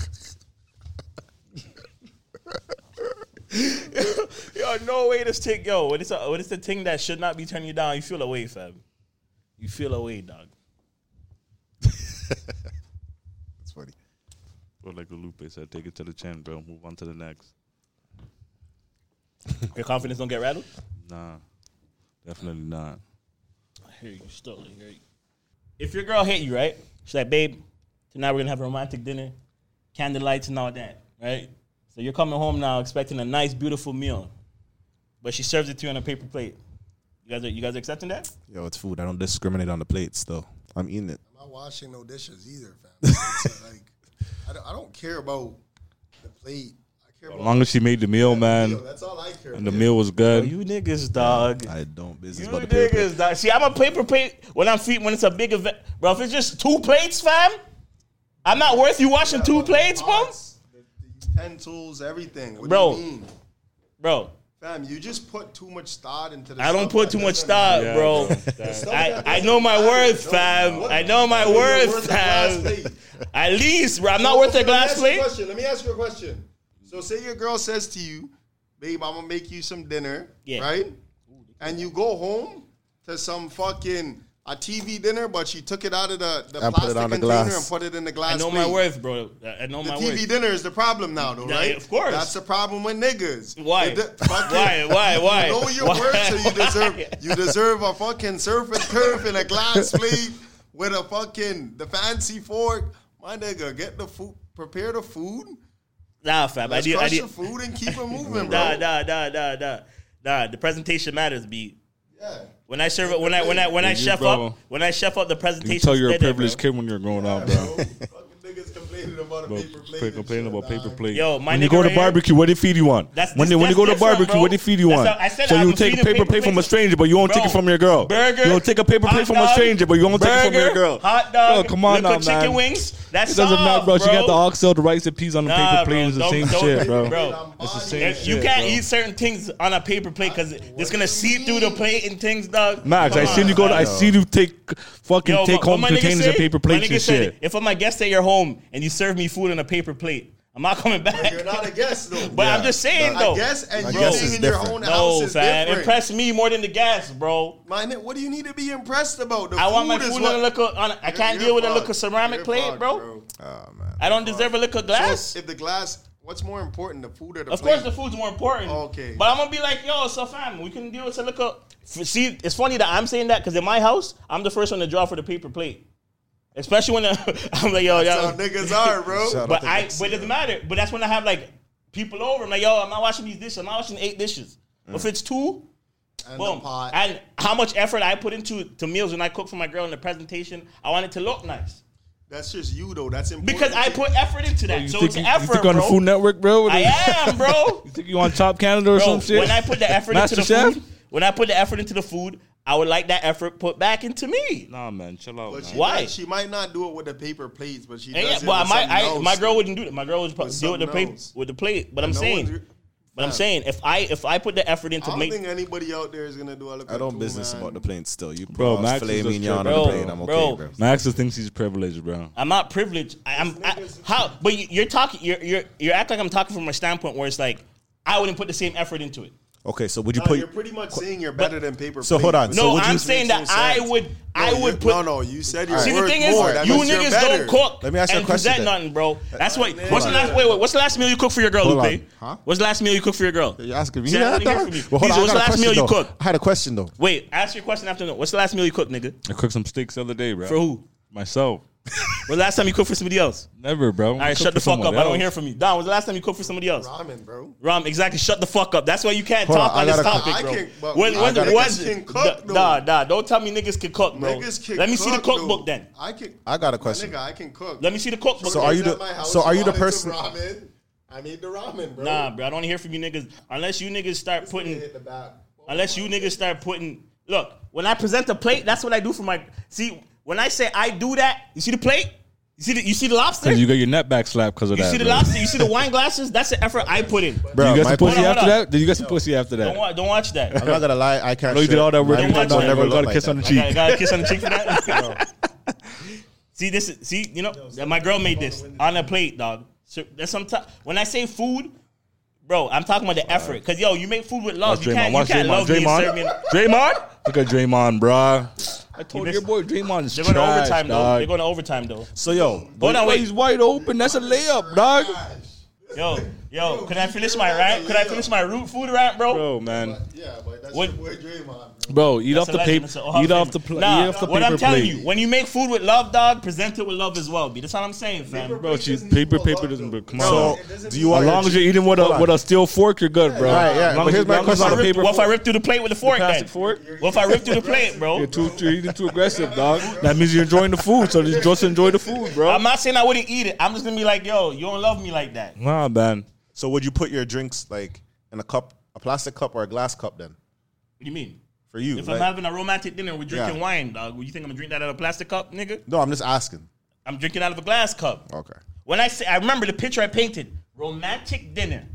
yo, no way this thing, yo, what is, a, what is the thing that should not be turning you down? You feel away, fam. You feel away, dog. It's funny. Or like Lupe said, take it to the chin, bro. Move on to the next. Your confidence don't get rattled? Nah, definitely not. I hear you still. I hear you. If your girl hit you, right? She's like, babe, tonight we're gonna have a romantic dinner, candlelights and all that, right? So you're coming home now expecting a nice, beautiful meal, but she serves it to you on a paper plate. You guys, are, you guys are accepting that? Yo, it's food. I don't discriminate on the plates, though. I'm eating it. I'm not washing no dishes either, fam. It's like, I don't, I don't care about the plate. As long as she made the meal, man. Meal. That's all I care. And the meal was good. Yo, you niggas, dog. I don't business you about the niggas, paper. dog. See, I'm a paper plate when I'm feet, when it's a big event, bro. If it's just two plates, fam, I'm not worth you washing yeah, two plates, bro. Utensils, everything, what bro. Bro, Fam, you just put too much thought into this. I don't put too much thought, yeah, bro. I, I know my worth, fam. I know my worth, fam. At least, bro. I'm not worth a glass plate. Let me ask you a question. So say your girl says to you, "Babe, I'm gonna make you some dinner." Yeah. Right. And you go home to some fucking a TV dinner, but she took it out of the, the I plastic the container glass. and put it in the glass. I know plate. my worth, bro. I know the my TV worth. Dinner is the problem now, though, right? Yeah, of course. That's the problem with niggas. Why? Di- why? Why? Why? You know your why? worth, so you deserve you deserve a fucking surface and turf in a glass plate with a fucking the fancy fork. My nigga, get the food, prepare the food Nah, fam. Let's I need, crush I need, the food and keep it moving, bro. Nah, nah, nah, nah, nah, nah. The presentation matters, B. Yeah. When I serve, it, when I when I when Dude, I chef bro. up, when I chef up the presentation. You tell you're a privileged kid when you're growing yeah, up, bro. about paper. Complaining about paper. Yo, my when you go to barbecue, what do they feed you on? That's, when they, when you go to barbecue, bro. what they feed you on? I so you take a paper, paper plate from a stranger, but you won't bro, take it from your girl. Burger. You don't take a paper plate from a stranger, but you won't take it from your girl. Hot dog. Come on now, man. chicken wings. That's it doesn't matter, bro. She got the oxtail, the rice, and peas on the paper plate. It's the same shit, bro. It's the same shit. You can't eat certain things on a paper plate because it's gonna seep through the plate and things, dog. Max, I seen you go. I see you take fucking take home containers and paper plates and shit. If I'm a guest at your home and you Serve me food on a paper plate. I'm not coming back. But you're not a guest though. but yeah. I'm just saying no, though. A guest and you being in your own no, house is fam. different. Impress me more than the guests, bro. Man, what do you need to be impressed about? The I want my food on a liquor. On a, I can't deal with a look of ceramic plate, bro. bro. Oh man. I don't deserve a look of glass. So if the glass What's more important, the food or the? Of plate? course, the food's more important. Okay, but I'm gonna be like, yo, so fam, we can deal with a liquor. See, it's funny that I'm saying that because in my house, I'm the first one to draw for the paper plate. Especially when the, I'm like, yo, that's y'all. how niggas are, bro. Shout but I, but it doesn't matter. But that's when I have like people over. I'm like, yo, I'm not washing these dishes. I'm not washing eight dishes. Mm. If it's two, and boom. And how much effort I put into to meals when I cook for my girl in the presentation, I want it to look nice. That's just you though. That's important because I put effort into that. Oh, bro, so it's you, effort, you think bro. on the Food Network, bro. I am, bro. you think you on Top Canada or bro, some shit? When I put the effort into the chef? food, when I put the effort into the food, I would like that effort put back into me. Nah, man, chill out. But man. She Why? She might not do it with the paper plates, but she. And does yeah, well, I. I, my girl wouldn't do that. My girl would with do it with the paper else. with the plate. But I'm saying. But I'm saying if I if I put the effort into I don't make, think anybody out there is gonna do all the. I don't business man. about the plane still. You bro, Max filet mignon on the plane. I'm bro. okay, bro. Max just thinks he's privileged, bro. I'm not privileged. I, am how, but you, are talking. You're you're you're acting like I'm talking from a standpoint where it's like I wouldn't put the same effort into it. Okay, so would you No, put? you're pretty much saying you're better than paper. So hold on. No, So would you- I'm saying that I would, I would put. No, no, you said you're See, the thing is, more. That you niggas better. don't cook. Let me ask you a question That nothing, bro. That's what. What's the last? Wait, wait. What's the last meal you cook for your girl, Lupe? Huh? What's the last meal you cook for your girl? You asking me? Yeah. What's the last meal you cook? cooked? I had a question though. Wait, ask your question after. What's the last meal you cooked, nigga? I cooked some steaks the other day, bro. For who? Myself. When's the last time you cooked for somebody else? Never, bro. All right, shut the fuck up. I don't hear from you. Don, was the last time you cooked for somebody else? Ramen, bro. Ram, exactly. Shut the fuck up. That's why you can't Hold talk on, I on this gotta cook. topic, I can't- but when, I when, gotta- can cook, though. nah, nah. Don't tell me niggas can cook, bro. Niggas can Let me see the cookbook though. then. I can. I got a question. Nigga, I can cook. Let me see the cookbook. So are you- the- my house, so are you the person- Ramen. I made the ramen, bro. Nah, bro. I don't hear from you niggas unless you niggas start putting. Unless you niggas start putting. Look, when I present a plate, that's what I do for my. See, when I say I do that, you see the plate? You see the you see the lobster? Because you got your net back slapped because of You that. see the bro. lobster? You see the wine glasses? That's the effort I put in. Bro, Did you get my some pussy after that? Did you get some pussy after that? Don't watch, that. I'm not gonna lie, I can't. No, you did all that work. My You don't never got a kiss that. on the cheek. I got a kiss on the cheek for that. see this? See you know my girl made this on a plate, dog. So some sometimes when I say food, bro, I'm talking about the effort. Cause yo, you make food with love. Watch You can't, you Watch can't Draymond. love me and Draymond. Draymond. Look at Draymond, bro. I told you your boy Draymond is They're going to overtime though. They're going to overtime though. So yo, Hold on, wait. he's wide open. That's a layup, dog. Yo, Yo, could I finish my rant? Could I finish my root food rant, bro? Bro, man. yeah, but that's What- where Draymond. Bro, eat off the a legend. paper. That's a Hall Eat off the pl- Nah, eat off the what I'm telling plate. you, when you make food with love, dog, present it with love as well. B, that's what I'm saying, fam. Bro, she's paper. Paper doesn't. bro, Come So, on. do you As long as you're eating with a with a steel fork, you're good, bro. Right. yeah, but here's my long on question. paper What if I rip through the plate with a fork? Then? plastic fork. What if I rip through the plate, bro? You're eating too aggressive, dog. That means you're enjoying the food, so just enjoy the food, bro. I'm not saying I wouldn't eat it. I'm just gonna be like, yo, you don't love me like that. Nah, man. So would you put your drinks like in a cup, a plastic cup or a glass cup then? What do you mean? For you, if like, I'm having a romantic dinner, we're drinking yeah. wine, dog. would you think I'm gonna drink that out of a plastic cup, nigga? No, I'm just asking. I'm drinking out of a glass cup. Okay. When I say, I remember the picture I painted. Romantic dinner.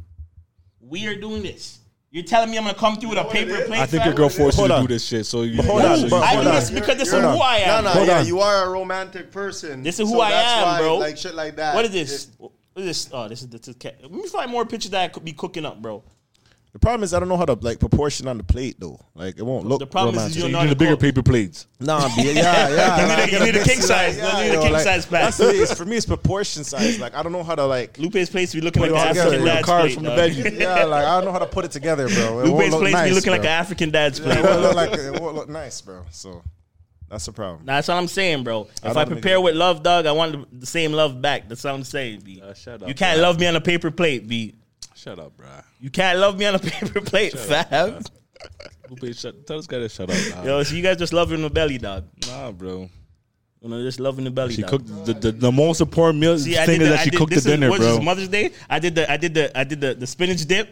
We are doing this. You're telling me I'm gonna come through with a paper plate? I think your girl forced you to do this shit. So you, hold on, so you, I hold do this because this you're, is who I am. No, no, hold yeah, on. you are a romantic person. This is who so I am, why, bro. Like shit like that. What is this? It, what is this? Oh, this is the. this is- Let me find more pictures that I could be cooking up, bro. The problem is I don't know how to like proportion on the plate though. Like it won't look. The problem is romantic. you you know need how the to bigger cook. paper plates. Nah, B, yeah, yeah. You need a- I you need a king size. like, You need a king like, size pack. That's the, it's, for me, it's proportion size. Like I don't know how to like. Lupe's place be looking like it an together. African dad's plate. from the dog. veggie. Yeah, like I don't know how to put it together, bro. It won't Lupe's look place nice, be looking like an African dad's It plate. won't look like it won't look nice, bro. So that's the problem. That's what I'm saying, bro. If I, don't prepare with love, dog, I want the- the same love back. That's what I'm saying, B. Uh, shut up, you can't bro. love me on a paper plate, B. Shut up, bro. You can't love me on a paper plate, fam. Lupe, shut, tell this guy to shut up. Nah, Yo, so you guys just loving the belly, dog. nah bro. You know, just loving the belly. She dog. cooked the, the, the most important meal See, thing did is that I she did, cooked the this is- dinner, what is bro. this, Mother's Day. I did the I did the I did the, the spinach dip,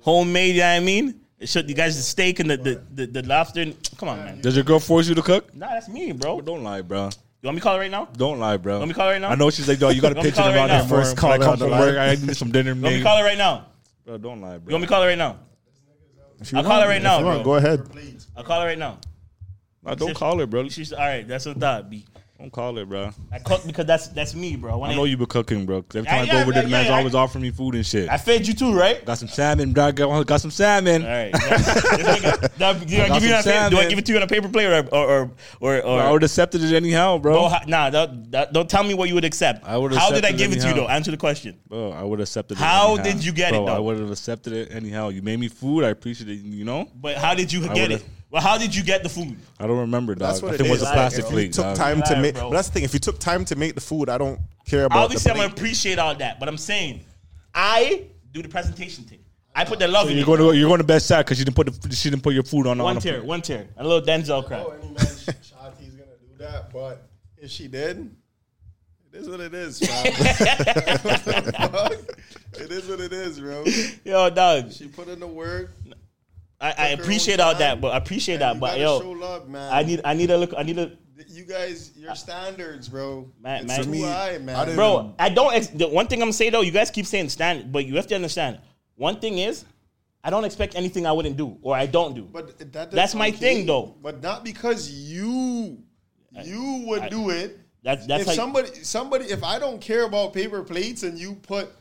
homemade. You know what I mean, it showed you guys the steak and the the, the, the lobster. Come on, man. Does your girl force you to cook? Nah, that's me, bro. You Don't lie, bro. You want me to call her right now? Don't lie, bro. Want me to call her right now? I know she's like, yo, you got a Want me to picture call her around right here now? first. First call I her come on the from work. I need some dinner. You want me to made. call her right now? Bro, don't lie, bro. You want me to call her right now? If you I'll call her right if now, you want, bro. Go ahead. I'll call her right now. Nah, don't call her, bro. She's all right. That's what thought. be. Don't call it, bro. I cook because that's that's me, bro. When I know you been cooking, bro. 'Cause every Yeah, time I yeah, go over there, the man's yeah, always I- offering me food and shit. I fed you too, right? Got some salmon, bro. Got, got some salmon. All right. Do I give you on a paper, do I give it to you on a paper plate or or or or, or I would have accepted it anyhow, bro. Oh, nah, that, that, don't tell me what you would accept. I would've How did I give it to you anyhow. though? Answer the question. Bro, I would have accepted it. How anyhow. did you get it, Bro, I would have accepted it anyhow. You made me food. I appreciate it. You know. But how did you get would've- it? Well, how did you get the food? I don't remember, dog. That's what I it think it was a Like, plastic if you plate. You took dog. time to make. But that's the thing. If you took time to make the food, I don't care about. Obviously, the I'm gonna appreciate all that, but I'm saying I do the presentation thing. I put the love in You're it. going to you're going to best side because she didn't put the, she didn't put your food on on one a- tier, one tier, and a little Denzel crap. Oh, any man, Shati's gonna do that, but if she did, it is what it is, fam. it is what it is, bro. Yo, dog, She put in the work. I, I appreciate all that, but I appreciate and that, but yo, show love, man. I need, I need a look, I need a. you guys, your standards, bro. Man- it's man- who me, I, man. I didn't- Bro, I don't. Ex- the one thing I'm gonna say though, you guys keep saying stand, but you have to understand. One thing is, I don't expect anything I wouldn't do or I don't do. But that, That's my thing, though. But not because you you would I- do it. That's that's if how somebody somebody if I don't care about paper plates and you put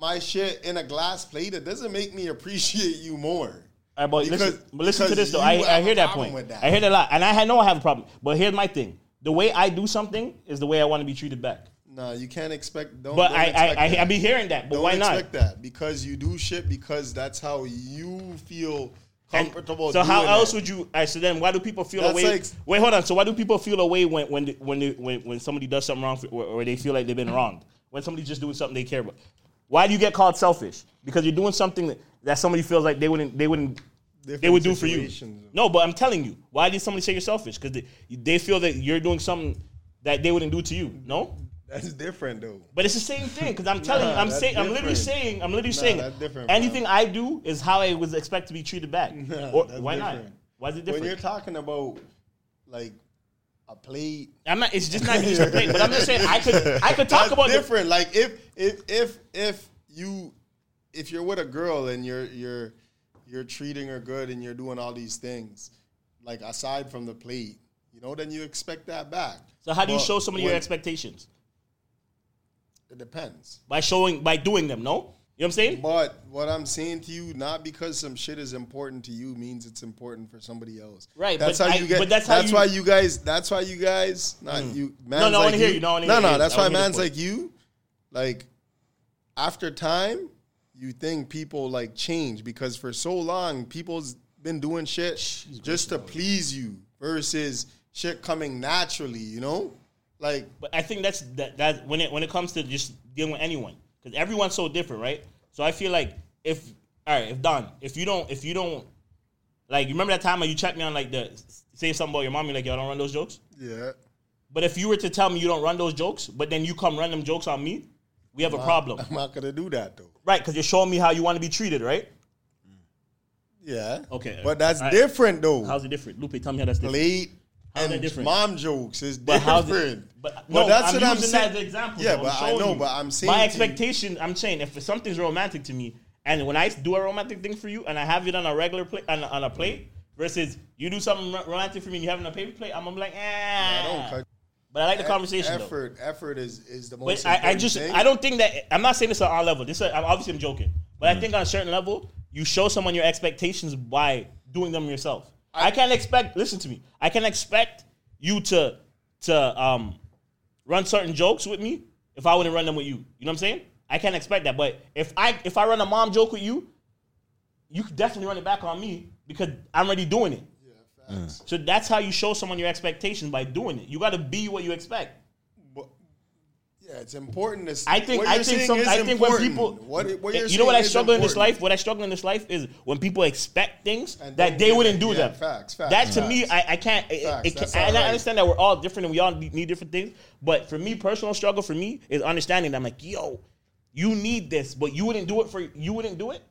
my shit in a glass plate, it doesn't make me appreciate you more. All right, but Because- listen, but listen to this though. I, I hear that point. that. I hear that a lot, and I know I have a problem. But here's my thing: the way I do something is the way I want to be treated back. No, you can't expect. Don't. But don't I, expect I, I, that. I be hearing that. But don't why not? expect that because you do shit because that's how you feel And comfortable. so how else that. would you? Right, so then why do people feel That's away? like- wait, hold on. So why do people feel away when when when they, when when somebody does something wrong for, or, or they feel like they've been wronged? When somebody's just doing something they care about. Why do you get called selfish? Because you're doing something that, that somebody feels like they wouldn't they wouldn't they would do for you. No, but I'm telling you, why did somebody say you're selfish? Because they, they feel that you're doing something that they wouldn't do to you. No. That's different though. But it's the same thing because I'm telling you, Nah, I'm saying, I'm literally saying, I'm literally Nah, saying, that's different, anything I do is how I was expect to be treated back. Nah, or, why not? Why is it different? When you're talking about like a plate, I'm not. It's just not just a plate. But I'm just saying, I could, I could talk that's about the, different. Like if if if if you if you're with a girl and you're you're you're treating her good and you're doing all these things, like aside from the plate, you know, then you expect that back. So how do you show somebody your expectations? It depends. By showing, by doing them. No, you know what I'm saying? But what I'm saying to you, not because some shit is important to you means it's important for somebody else. Right, That's how I- you get. but that's That's, how you- why you guys. That's why you guys. Not hmm. you. Man's no, I like wanna hear you. No, no, no. That's I why man's like you. Like after time, you think people like change because for so long people's been doing shit just to please you versus shit coming naturally. You know, like But I think that's that that when it when it comes to just dealing with anyone, because everyone's so different, right? So I feel like if all right, if Don, if you don't, if you don't, like, you remember that time when you checked me on like the say something about your mom, you're like, yo, I don't run those jokes. yeah. But if you were to tell me you don't run those jokes, but then you come run them jokes on me, we have a problem, I'm not gonna do that though. Right? Because you're showing me how you want to be treated, right? Yeah. Okay. But that's All right. different though. How's it different, Lupe? Tell me how that's different. Plate How's that and different? mom jokes is But how's different. it? But, no, that's I'm what using I'm that saying. as an example. Yeah, though. but I'm I showing know, you. but I'm saying my to you- expectation. I'm saying if something's romantic to me, and when I do a romantic thing for you, and I have it on a regular plate on, a- on a plate, versus you do something ro- romantic for me and you have it on a paper plate, I'm gonna be like, eh. I don't cut But I like the conversation though. effort. Effort is is the But most. I, I important just thing. I don't think that I'm not saying this on our level. This I'm obviously I'm joking, but I think on a certain level you show someone your expectations by doing them yourself. I, can't expect. Listen to me. I can expect you to to um run certain jokes with me if I wouldn't run them with you. You know what I'm saying? I can't expect that. But if I if I run a mom joke with you, you could definitely run it back on me because I'm already doing it. So that's how you show someone your expectations by doing it. You got to be what you expect. Yeah, it's important. To, I think what I think some, is I think when people what, what you're you know what I saying is struggle in this life. What I struggle in this life is when people expect things And that they wouldn't it. do Yeah, them. facts, facts, that to me. I, I can't. it- Facts, it, that's can, not and I understand that we're all different and we all need different things. But for me, personal struggle for me is understanding that I'm like, yo, you need this, but you wouldn't do it for you wouldn't do it.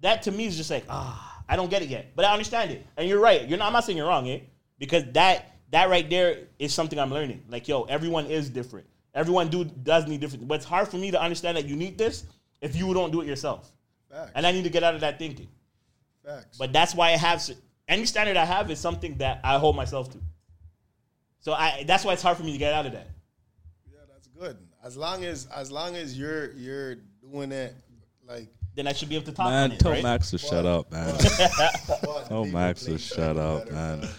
That to me is just like ah, I don't get it yet, but I understand it. And you're right. You're not. I'm not saying you're wrong, eh? Because that that right there is something I'm learning. Like yo, everyone is different. Everyone do does need different. But it's hard for me to understand that you need this if you don't do it yourself. Facts. And I need to get out of that thinking. Facts. But that's why I have any standard I have is something that I hold myself to. So I that's why it's hard for me to get out of that. yeah, that's good. As long as as long as you're you're doing it like. Then I should be able to talk on Man, it, tell right? Max to shut up, man. but Tell Max to shut up, man. better.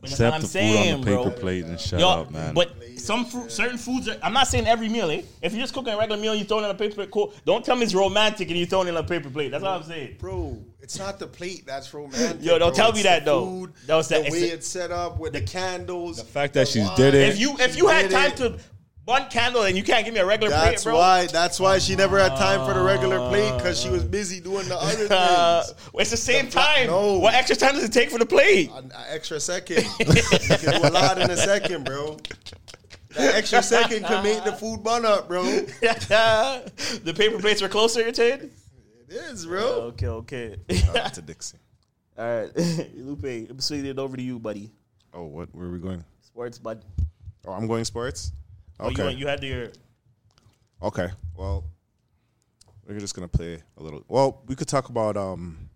But that's Accept what I'm the food saying, on the paper bro. plate and shut Yo, up, man. but some fruit, certain foods. Are, I'm not saying every meal. Eh? If you're just cooking a regular meal, you throw it on a paper plate. Cool. Don't tell me it's romantic and you throw it on a paper plate. That's all I'm saying. Bro, it's not the plate that's romantic. Yo, don't bro. tell It's me the that, though. Food, That was the that- way it's- it's set up with the candles. The fact that she's did it. If you if you had time it. to bun candle and you can't give me a regular That's plate, bro. why. That's why she never had time for the regular plate because she was busy doing the other Uh, things. it's the same The pla- time. no. What extra time does it take for the plate? An extra second. you can do a lot in a second, bro. That extra second can make the food bun up, bro. The paper plates were closer, you're saying? is, bro. Okay, okay. Shout to Dixie. All right, Lupe, I'm swinging it over to you, buddy. Oh, what? Where are we going? Sports, bud. Oh, I'm going sports. Oh, Okay. you, you had your Okay. Well, we're just gonna play a little. Well, we could talk about um,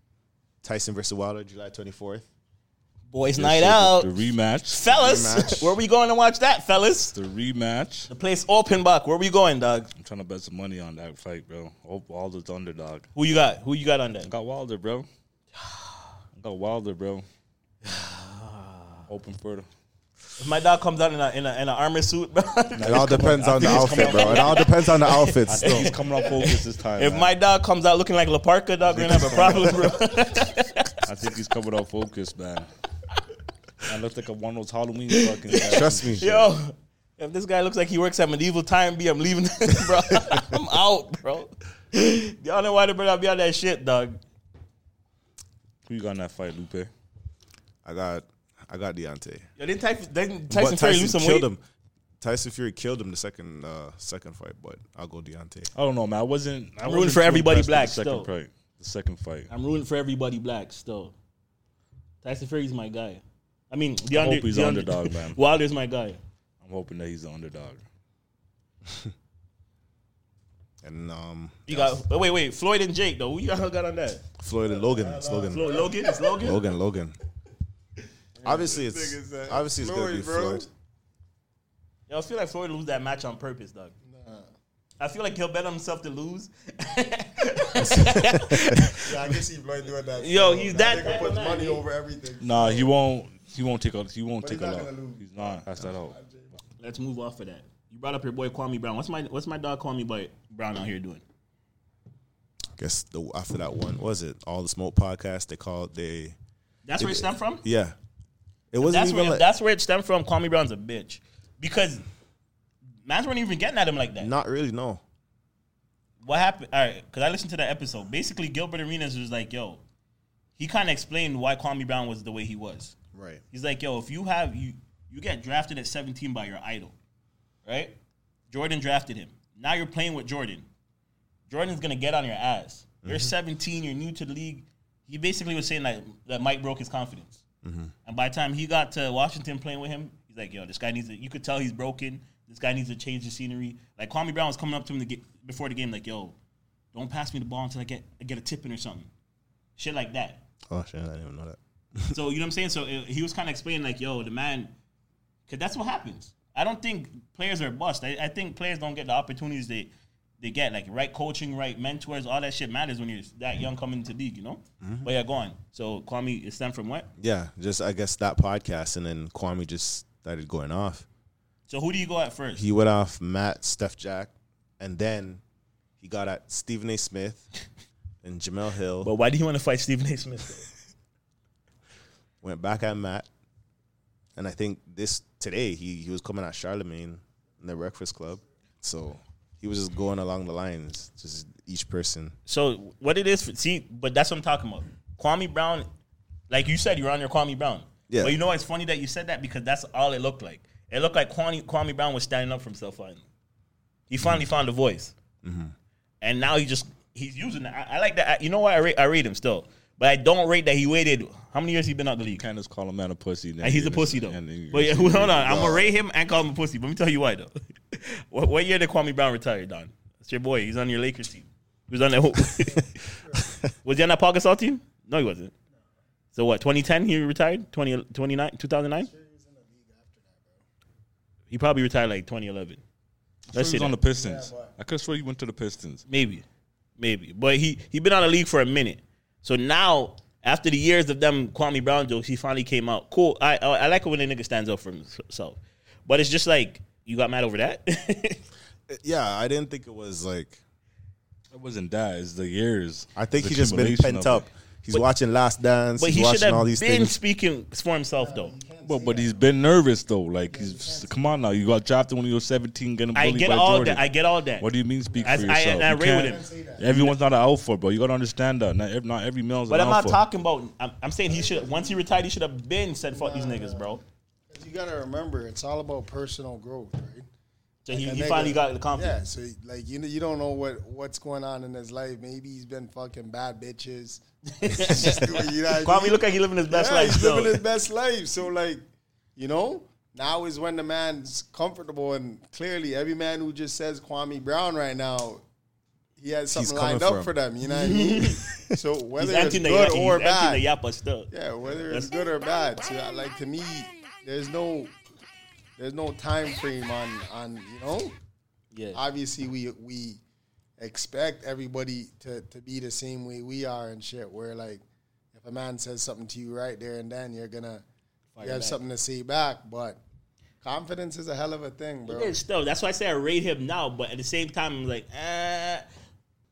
Tyson versus Wilder, July 24th. boys' This night shit, out, The rematch. fellas. Rematch. Where we going to watch that, fellas? The rematch. The place open, Buck. Where we going, dog? I'm trying to bet some money on that fight, bro. Hope Wilder's the underdog. Who you got? Who you got on that? I got Wilder, bro. I got Wilder, bro. open for the. If my dog comes out in a in a in an armor suit, bro. It all depends on the outfit, bro. It all depends on the outfit. I think Still, he's coming off focus this time. if man. my dog comes out looking like La Parka, dog, we're gonna have a problem, bro. I think he's coming off focus, man. I look like a one of those Halloween fucking. Trust me. Yo, if this guy looks like he works at medieval time, B, I'm leaving, bro. I'm out, bro. Y'all know why they better not be on that shit, dog. Who you got in that fight, Lupe? I got, I got Deontay. Yeah, didn't Tyson, didn't But Tyson Fury lose some killed weight? him. Tyson Fury killed him the second, uh, second fight, but I'll go Deontay. I don't know, man. I wasn't. I I'm wasn't rooting for too everybody impressed with black The second still. fight. The second fight. I'm rooting for everybody black still. Tyson Fury's my guy. I mean, the I hope he's the the underdog, man. Wilder's my guy. I'm hoping that he's the underdog. And um, You got but wait, wait, Floyd and Jake though. Who you got, got on that? Floyd and Logan. It's Logan. Floyd, Logan, it's Logan. Logan. Logan. Obviously, it's Niggas obviously it's gonna be Floyd, bro. Floyd. Yo, I feel like Floyd lose that match on purpose, dog. I feel like he'll bet on himself to lose. Yeah, I can see Floyd doing that. Yo, still. he's that that nigga puts of man, money he- over everything. Nah, he won't. He won't take a. He won't But take he's a lot. He's not. Pass that out. Let's move off of that. You brought up your boy Kwame Brown. What's my what's my dog Kwame boy Brown out here doing? I guess the after that one was it all the smoke podcast they called they That's where it stemmed from. yeah it wasn't That's even where like that's where it stemmed from. Kwame Brown's a bitch because man's weren't even getting at him like that. not really no What happened? All right, because I listened to that episode. Basically, Gilbert Arenas was like, "Yo," he kind of explained why Kwame Brown was the way he was. right He's like, yo, if you have you you get drafted at 17 by your idol, right? Jordan drafted him. Now you're playing with Jordan. Jordan's gonna get on your ass. You're mm-hmm. 17. You're new to the league. He basically was saying that that Mike broke his confidence. And by the time he got to Washington playing with him, he's like, yo, this guy needs to. You could tell he's broken. This guy needs to change the scenery. Like Kwame Brown was coming up to him to get, before the game, like, yo, don't pass me the ball until I get I get a tip in or something, shit like that. Oh shit, I didn't even know that. So you know what I'm saying? So uh, he was kind of explaining like, yo, the man, because that's what happens. I don't think players are bust. I, I think players don't get the opportunities they they get. Like right coaching, right mentors, all that shit matters when you're that young coming into the league. You know. Mm-hmm. But yeah, go on. So Kwame, it stemmed from what? Yeah, just I guess that podcast, and then Kwame just started going off. So who do you go at first? He went off Matt, Steph Jack, and then he got at Stephen A. Smith and Jemele Hill. but why do you want to fight Stephen A. Smith? went back at Matt, and I think this today he he was coming at Charlemagne in the Breakfast Club, so he was just going along the lines, just each person. So what it is? See, but that's what I'm talking about. Kwame Brown, like you said, you're on your Kwame Brown. Yeah. But you know, it's funny that you said that because that's all it looked like. It looked like Kwame, Kwame Brown was standing up for himself finally. He finally found a voice, mm-hmm. and now he just he's using it. I, I like that. I, you know what? I rate, I rate him still, but I don't rate that he waited. How many years he been out the league? Can't just call a man a pussy. And he's a pussy though. But yeah, hold on, I'm gonna rate him and call him a pussy. But let me tell you why though. what, what year did Kwame Brown retire, Don? That's your boy. He's on your Lakers team. He was on that. was he on that Pau Gasol team? No, he wasn't. So what? 2010 he retired. 20, 29, 2009. He probably retired like 2011. Let's Let's he see was on that. the Pistons. I could have sworn he went to the Pistons. Maybe, maybe. But he he been on the league for a minute. So now, after the years of them Kwame Brown jokes, he finally came out. Cool. I I, I like it when a nigga stands up for himself. But it's just like you got mad over that. Yeah, I didn't think it was like. It wasn't that. It's the years. I think The he just been pent up. it. He's watching Last Dance. but he's he should have all been things. speaking for himself though. But but he's been nervous though. Like he's come on now. You got drafted when you were seventeen, getting bullied I get by all Jordan. that. I get all that. What do you mean speak As for I- yourself? and I You agree with can't- Everyone's not an alpha, bro. You gotta understand that. Not every, not every male's But an I'm not alpha. talking about. I'm, I'm saying he should. Once he retired, he should have been said fuck these niggas, bro. You gotta remember, it's all about personal growth, right? So he, Like a he nigga- finally got the confidence. Yeah, confidence. so like you know, you don't know what what's going on in his life. Maybe he's been fucking bad bitches. Just doing- you know what I Kwame mean? look like he living his best yeah, life. He's still. living his best life. So like, you know, now is when the man's comfortable, and clearly every man who just says Kwame Brown right now, he has something coming lined up him. for them. You know what I mean? so He's whether it's emptying the, good he's or emptying bad, the yappa still. yeah, whether it's good or bad. So like to me, there's no there's no time frame on on you know. Yeah. Obviously, we we expect everybody to to be the same way we are and shit. Where like if a man says something to you right there and then, you're gonna you have back. something to say back. But confidence is a hell of a thing, bro. It is still. That's why I say I rate him now, but at the same time, I'm like, eh.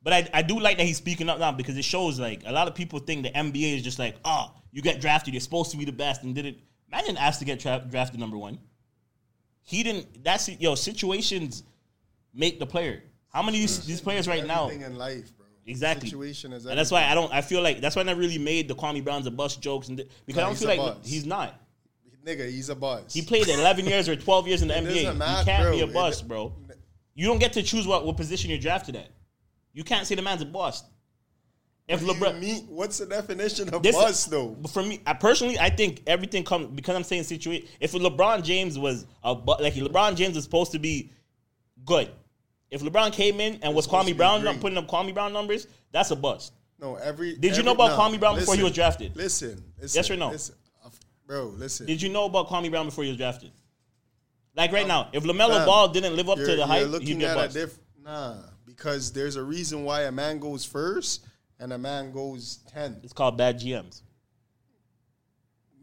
But I, I do like that he's speaking up now because it shows like a lot of people think the NBA is just like, oh, you get drafted, you're supposed to be the best, and did it. Man didn't ask to get tra- drafted number one. He didn't. That's yo situations make the player. How many of these, these players right now? Everything in life, bro. Exactly. Situation is and that's why I don't. I feel like that's why I never really made the Kwame Brown's a bust jokes and th- because No, I don't he's feel a like bust. he's not. nigga. He's a buzz. He played 11 years or 12 years in the It NBA. matter, he can't bro. be a It- bust, bro. You don't get to choose what, what position you're drafted at. You can't say the man's a bust. If What do you LeBron, mean? What's the definition of This- buzz though? but for me, I personally, I think everything comes because I'm saying situation. If LeBron James was a bu- like LeBron James was supposed to be good. If LeBron came in and was Kwame Brown great. putting up Kwame Brown numbers, that's a bust. No, every. Did you every- know about nah, Kwame Brown before he was drafted? Listen, listen. Yes or no? Listen, Uh, bro, listen. Did you know about Kwame Brown before he was drafted? Like right now, if LaMelo fam, Ball didn't live up to the hype, he'd looking be a bust. diff. Nah, because there's a reason why a man goes first and a man goes tenth. It's called bad GMs.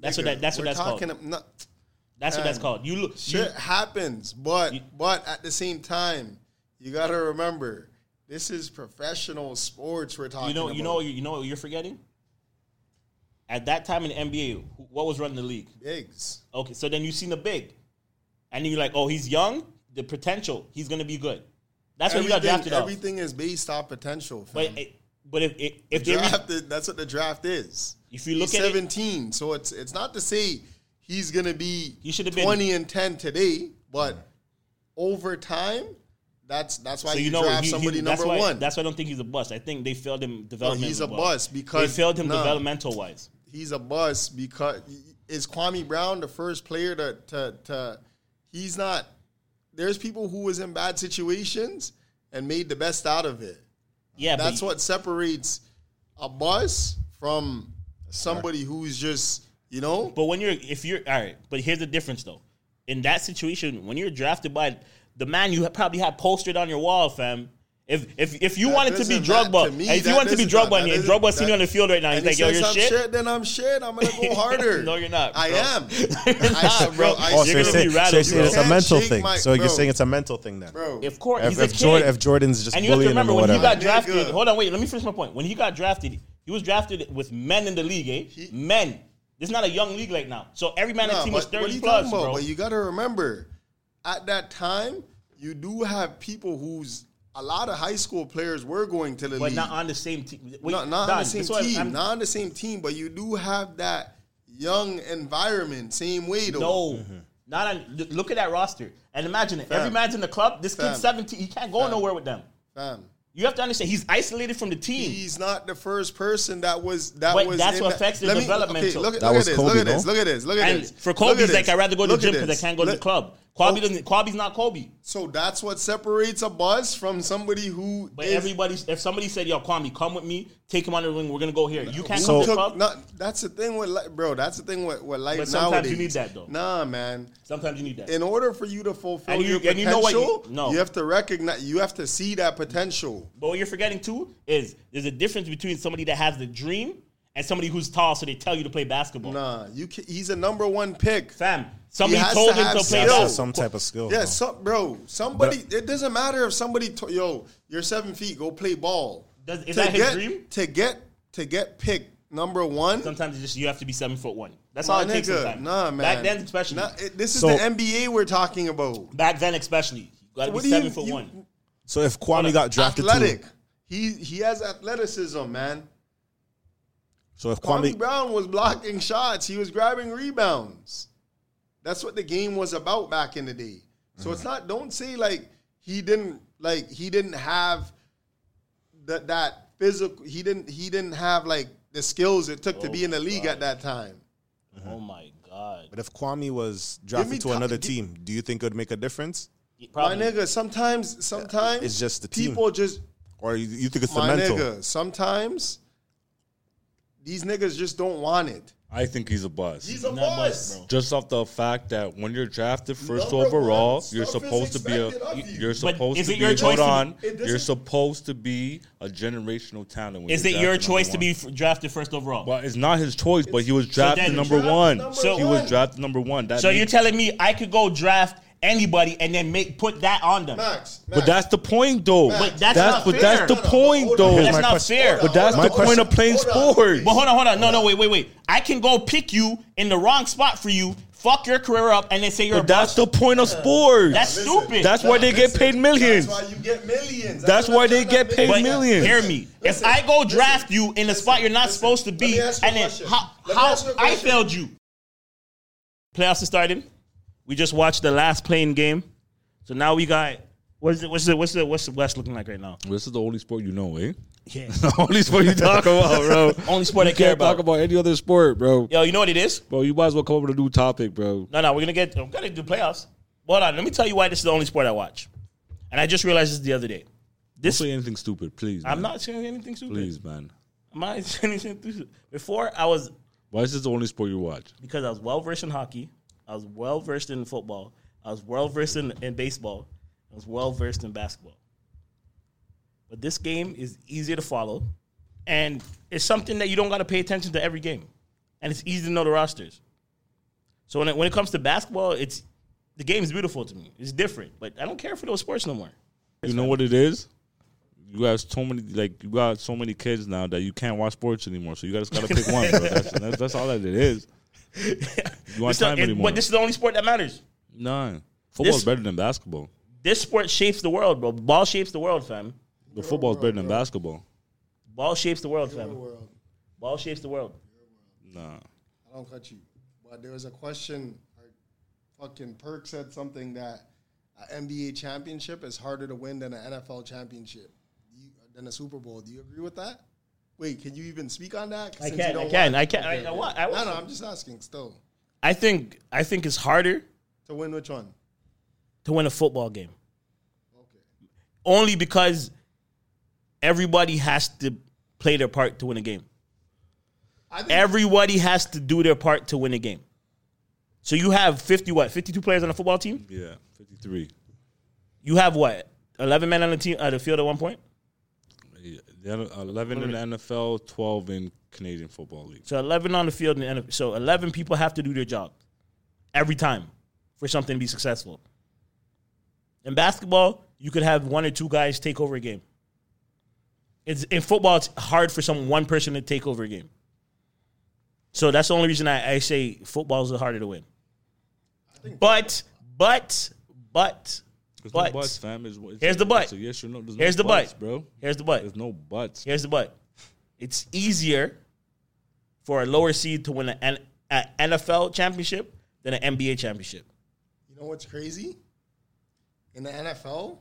That's what that. That's what We're that's called. talking, That's what that's man, called. You look. You, shit happens, but You- but at the same time, you got to remember this is professional sports. We're talking. you know. about. You know. You know what you're forgetting. At that time in the NBA, what was running the league? bigs. Okay, so then you seen the big, and you're like, oh, he's young. The potential, he's gonna be good. That's what he got Everything, drafted off. everything is based off potential. Fam. But it- but if if, if they re- that's what the draft is. If you look He's at it- 17, so it's it's not to say he's gonna be He should have been- 20 and 10 today, but over time, that's that's why so you, you know draft he, somebody he, that's number why, one. That's why I don't think he's a bust. I think they failed him No, development. he's a bust because they failed him nah, developmental wise. He's a bust because is Kwame Brown the first player to to to he's not. There's people who was in bad situations and made the best out of it. Yeah, that's you- what separates a bus from somebody who's just you know. But when you're, if you're, all right, but here's the difference though. In that situation, when you're drafted by the man you probably had postered on your wall, fam. If if if you That wanted to be doesn't Drogba, to me, if you that wanted to be doesn't- Drogba, that and doesn't- Drogba seen you on the field right now, he's like, he yo, you're I'm shit. Then I'm shit. I'm gonna go harder. No, you're not, I am. You're I, not, bro. I, Oh, so You're you're gonna saying, be so rattled, you're it's a mental thing. my- so you're saying it's a mental thing then. bro. Of course, If, he's a if, Jordan, if Jordan's just And you have to remember when he got drafted. Hold on, wait. Let me finish my point. When he got drafted, he was drafted with men in the league. Eh, men. This is not a young league like now. So every man on the team was but what are thirty you plus, talking about? bro. But you got to remember, at that time, you do have people who's a lot of high school players were going to the But league. not on the same team. Wait, not, not on the same this team. I'm- not on the same team, but you do have that young environment, same way though. No, not on. Look at that roster and imagine it. Every man's in the club. This Fam. kid's seventeen. He can't go Fam. nowhere with them. fam. You have to understand. He's isolated from the team. He's not the first person that was that But was. that's what affects the Let developmental. Okay, look at, That look was at this. Kobe, look at this. Look at this. Look at and this. for Look Kobe, at he's like. I'd rather go to the gym because I can't go to the club. Kobe Oh. doesn't. Kobe's not Kobe. So that's what separates a buzz from somebody who But is- everybody's. If somebody said, "Yo, Kwame, come with me. Take him on the ring. We're gonna go here." You can't So- come to the took- club. not- that's the thing with li- bro. That's the thing with, with life But sometimes nowadays. you need that, though. Nah, man. Sometimes you need that. In order for you to fulfill you- your and you potential, know what you- no. you have to recognize. You have to see that potential. But what you're forgetting too is there's a difference between somebody that has the dream and somebody who's tall, so they tell you to play basketball. Nah, you. Can, he's a number one pick. Fam, somebody has told to him have to play skill. Basketball. some type of skill. Yeah, bro. so, bro. Somebody. it doesn't matter if somebody. To, yo, you're seven feet. Go play ball. Does- is To that his get- dream? To get to get picked number one. Sometimes it's just you have to be seven foot one. That's my all it takes. nigga, Sometimes. Nah, man. Back then, especially. Nah, it- this is So- the NBA we're talking about. Back then, especially, you got to What be do you- seven foot you- one. So if Kwame got drafted Athletic. too, He he has athleticism, man. So if Kwame Kwame, Brown was blocking shots. He was grabbing rebounds. That's what the game was about back in the day. So it's mm-hmm. not. Don't say like he didn't like he didn't have that that physical. He didn't he didn't have like the skills it took to be in the oh, league at that time. Mm-hmm. Oh my god! but if Kwame was me drafted to ti- another gi- team, do you think it would make a difference, Probably. My nigga, sometimes sometimes It's just the team. people just or you, you think it's the mental? nigga. Sometimes these niggas just don't want it. I think he's a bust. He's a Not boss. much, bro. just off the fact that when you're drafted first Number overall, one, you're supposed to be a you. you're supposed is to it be your choice hold to- on. it doesn't- You're supposed to be a generational talent. When Is you're it your drafted choice number to be f- drafted first overall? Well, it's not his choice, but he was drafted then- number Drafted one. number So- he one. was drafted number one. That so you're makes- telling me I could go draft anybody and then make put that on them? Max, But that's the point, though. But that's not but fair. that's the No, no, point, hold though. That's my not question. fair. But that's My the point of playing sports. But hold on, hold on. No, no, wait, wait, wait. I can go pick you in the wrong spot for you, fuck your career up, and then say you're But a that's bust. the point of sports. That's Listen, stupid. That's why they get paid millions. That's why you get millions. That's what why they get paid. But millions. hear me. Listen, if I go listen, draft you in a spot you're not listen. supposed to Let be, me ask you and then question. how, Let how ask you a I failed you. Playoffs are starting. We just watched the last playing game, so now we got what's it? What's the what's the what's the West looking like right now? This is the only sport you know, eh? Yeah. the only sport you talk about, bro. Only sport I care can't talk about. about any other sport, bro. Yo, you know what it is? Bro, you might as well come up with a new topic, bro. No, no, we're gonna get. I'm gonna do playoffs. Hold on, let me tell you why this is the only sport I watch. And I just realized this the other day. Don't This say anything stupid, please. I'm not saying anything stupid. Please, man. I'm not saying anything stupid. Before I was Why is this the only sport you watch? because I was well versed in hockey. I was well versed in football. I was well versed in, in baseball. I was well versed in basketball. But this game is easier to follow, and it's something that you don't got to pay attention to every game, and it's easy to know the rosters. So when it, when it comes to basketball, it's the game is beautiful to me. It's different, but I don't care for those sports no more. You know what it is? You have so many, like you got so many kids now that you can't watch sports anymore. So you just gotta pick one. That's, that's, that's all that it is. You want time anymore? but this is the only sport that matters. Nah, football's This- better than basketball. This sport shapes the world, bro. Ball shapes the world, fam. The football's better than basketball. Ball shapes the world, fam. World. Ball shapes the world. Nah, I don't cut you. But there was a question. Like, fucking Perk said something that an NBA championship is harder to win than an NFL championship, Do you, than a Super Bowl. Do you agree with that? Wait, can you even speak on that? I Since can, you don't I can, I can. I, Okay, I, okay. want, I, No, no, I'm just asking. Still, I think I think it's harder to win which one? to win a football game. Okay. Only because everybody has to play their part to win a game. I think Everybody has to do their part to win a game. So you have 50 what? 52 players on a football team? Yeah, 53. You have what? 11 men on the team uh, the field at one point? Yeah, the other- Uh, 11 in the NFL, 12 in Canadian Football League. So 11 on the field in the NFL. So 11 people have to do their job every time for something to be successful. In basketball, you could have one or two guys take over a game. It's, in football, it's hard for some one person to take over a game. So that's the only reason I, I say football is harder to win. But, but, but, There's but, no buts, fam. It's, it's Here's the but. it's yes or no. There's Here's no the buts, but. bro. here's the but. There's no buts. Here's the but. It's easier for a lower seed to win an, an NFL championship than an NBA championship. You know what's crazy? In the NFL,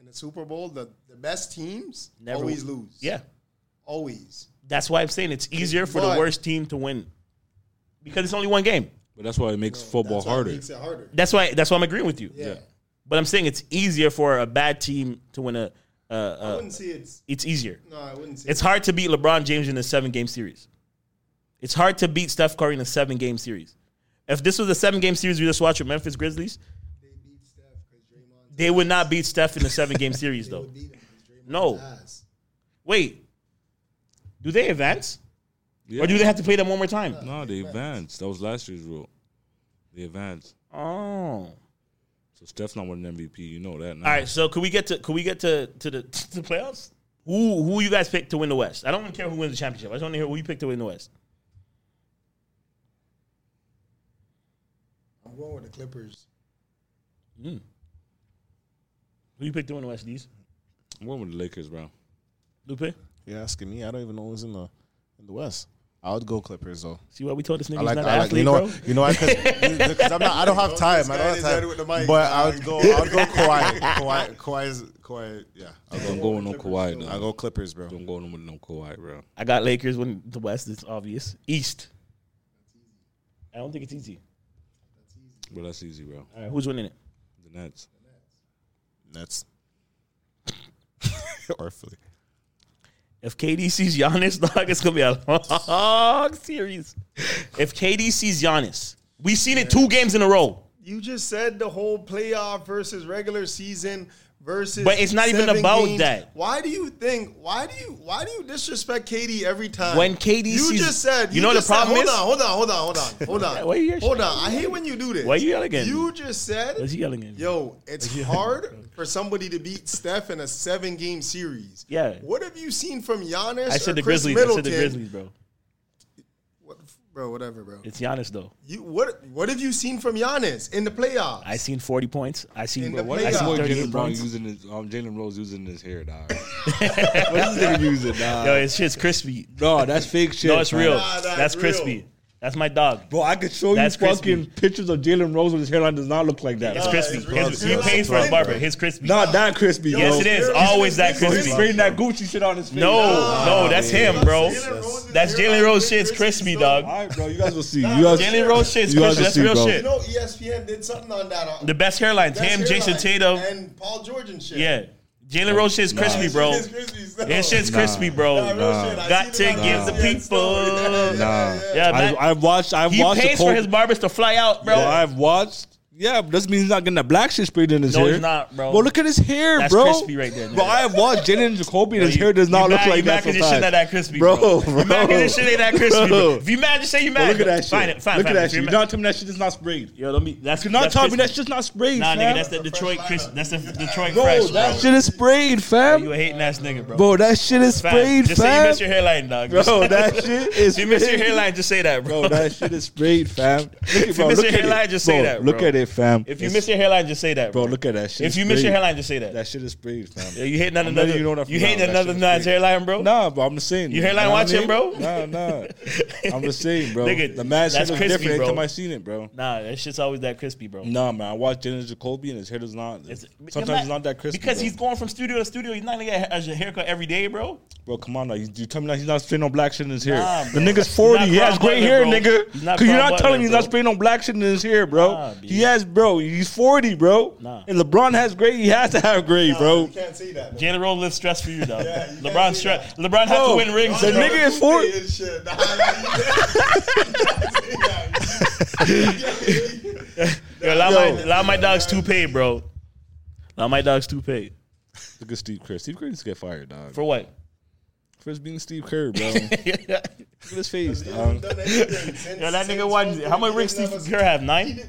in the Super Bowl, the, the best teams Never- always lose. Yeah. Always. That's why I'm saying it's easier for the worst team to win. Because it's only one game. But that's why it makes football That's why it harder. makes it harder. That's why that's why I'm agreeing with you. Yeah. But I'm saying it's easier for a bad team to win a uh, I uh wouldn't say it's it's easier. no, I wouldn't say It's hard to beat LeBron James in a seven game series. It's hard to beat Steph Curry in a seven game series. If this was a seven game series we just watched with Memphis Grizzlies, they beat Steph because Draymond they would not beat Steph in a seven game series though. would beat him 'cause No. ass. Wait, do they advance? Yeah. Or do they have to play them one more time? No, they advanced. That was last year's rule. They advanced. Oh. So Steph's not winning MVP. You know that. Now. All right, so could we get to could we get to to the to the playoffs? Who who you guys pick to win the West? I don't even care who wins the championship. I just want to hear who you pick to win the West. I'm going with the Clippers. Hmm. Who you pick to win the West? These I'm going with the Lakers, bro. Lupe. You're asking me. I don't even know who's in the in the West. I would go Clippers though. See what we told this nigga I like, not I an like athlete, you know, bro. you know, because I'm not. I don't have time. I don't have is with the time. But I would go. I would go Kawhi. Kawhi. Kawhi's Kawhi. Yeah, I'll Don't go. go with no Kawhi. though. I'll go Clippers, bro. Don't go with no Kawhi, bro. I got Lakers win the West. It's obvious. East. I don't think it's easy. Well, that's easy, bro. All right, who's winning it? The Nets. The Nets. Nets. or Philly. If KD sees Giannis, dog, it's gonna be a long series. If KD sees Giannis, we've seen it two games in a row. You just said the whole playoff versus regular season versus. But it's not even about games. that. Why do you think? Why do you? Why do you disrespect KD every time? When KD you sees- just said. You know the just said- problem hold on, hold on, hold on, hold on, hold on. Why you hold on. I hate when you do this. Why are you yelling at me? You just said. What's he yelling at? me? Yo, it's hard for somebody to beat Steph in a seven-game series. Yeah. What have you seen from Giannis? I said or the Chris Grizzlies. I said the Grizzlies, bro. What, bro, whatever, bro. It's Giannis though. You what? What have you seen from Giannis in the playoffs? I seen forty points. I seen. In the What I is seen thirty-eight Jalen Brown points. using his um, Jalen Rose using his hair, dog? what is this nigga using, dog? Yo, it's shit's crispy. no, that's fake shit. No, it's real. Nah, that's that's real. crispy. That's my dog. Bro, I could show That's you fucking pictures of Jalen Rose with his hairline does not look like that. It's crispy. it's real. His- he real. pays for his barber. His crispy. Not that crispy, bro. Yes, it is. Always that been- he's crispy. been Spraying that Gucci shit on his face. No, no, that's him, bro. Jalen That's Jalen Rose is shit's crispy, crispy, dog. All right, bro. You guys will see. You guys, Jalen Rose shit's you crispy. That's see, real bro. You know, ESPN did something on that. Uh, the best hairlines. Best Him, Jayson. Tatum. and Paul George and shit. Yeah. Jalen Rose shit's crispy, bro. His crispy, so- His shit's crispy, bro. real shit. Got to seen give the people. story. Yeah, yeah, yeah. Yeah, I, man. I've watched. I've He watched. the pays for his barbers to fly out, bro. Bro, I've watched. Yeah, but doesn't mean he's not getting that black shit sprayed in his hair. No, hair. he's not, bro. Bro, look at his hair, That's bro. crispy right there, Bro, nigga. I have watched Jalen Jacoby and his hair does not look mad- like you that. mad 'cause for shit fact. not that crispy, bro. bro. bro. You mad 'cause your shit ain't that crispy, bro. Bro. If you mad, just say you Bro, mad. look at that shit. Fine, it, fine, look fine. at that If you're shit. mad- You're not telling me that shit is not sprayed. Yo, let me. That's You're not that's telling me crispy. that's just not sprayed, Nah, fam. nigga, that's the Detroit Chris. That's the Detroit Bro, fresh, that bro. shit is sprayed, fam. You a hating ass nigga, bro. Bro, that shit is Fam, sprayed, just say you fam. miss your hairline, dog. Bro, that shit is If you miss your sprayed. hairline, just say that, bro. Bro, that shit is sprayed, fam. Look at, If you bro, miss look your at hairline, it. just say Bro, that, Look bro. at it, fam. If you miss your hairline, just say that, bro, bro. look at that shit. If you miss your hairline, just say that. that shit is sprayed, fam. Yeah, you hating on another. you that You now, that another man's hairline, bro. Nah, but I'm just saying. You hairline know what I watching, bro? Nah, nah. I'm just saying, bro. Nigga, the that's is different bro. anytime I seen it, bro. Nah, that shit's always that crispy, bro. Nah, man. I watched Jalen Jacoby and his hair does not. Sometimes it's not that crispy. Because he's going from studio to studio. He's not gonna get a haircut every day, bro. Bro, come on now. You, you tell me that he's not spraying no black shit in his hair. Nah, the nigga's 40. not He has Butler, hair, bro. nigga. Because you're not telling me he's not spraying no black shit in his hair, bro. He has has, bro. He's 40, bro. Nah. And LeBron has great. He has to have great, Nah, bro. You can't say that. bro. Jalen Rose lives stress for you, dog. Yeah, you LeBron stress. that. LeBron has to win rings. the nigga is 40. And shit. Nah, nah, you can't say that. Yo, allow my allow my dogs two paid, bro. Allow my dogs two paid Look at Steve Kerr. Steve Kerr needs to get fired, dog. for what? First being Steve Kerr, bro. Look at his face, dog. hasn't done anything since- Yo, that nigga won. How many rings Steve Kerr have? Nine.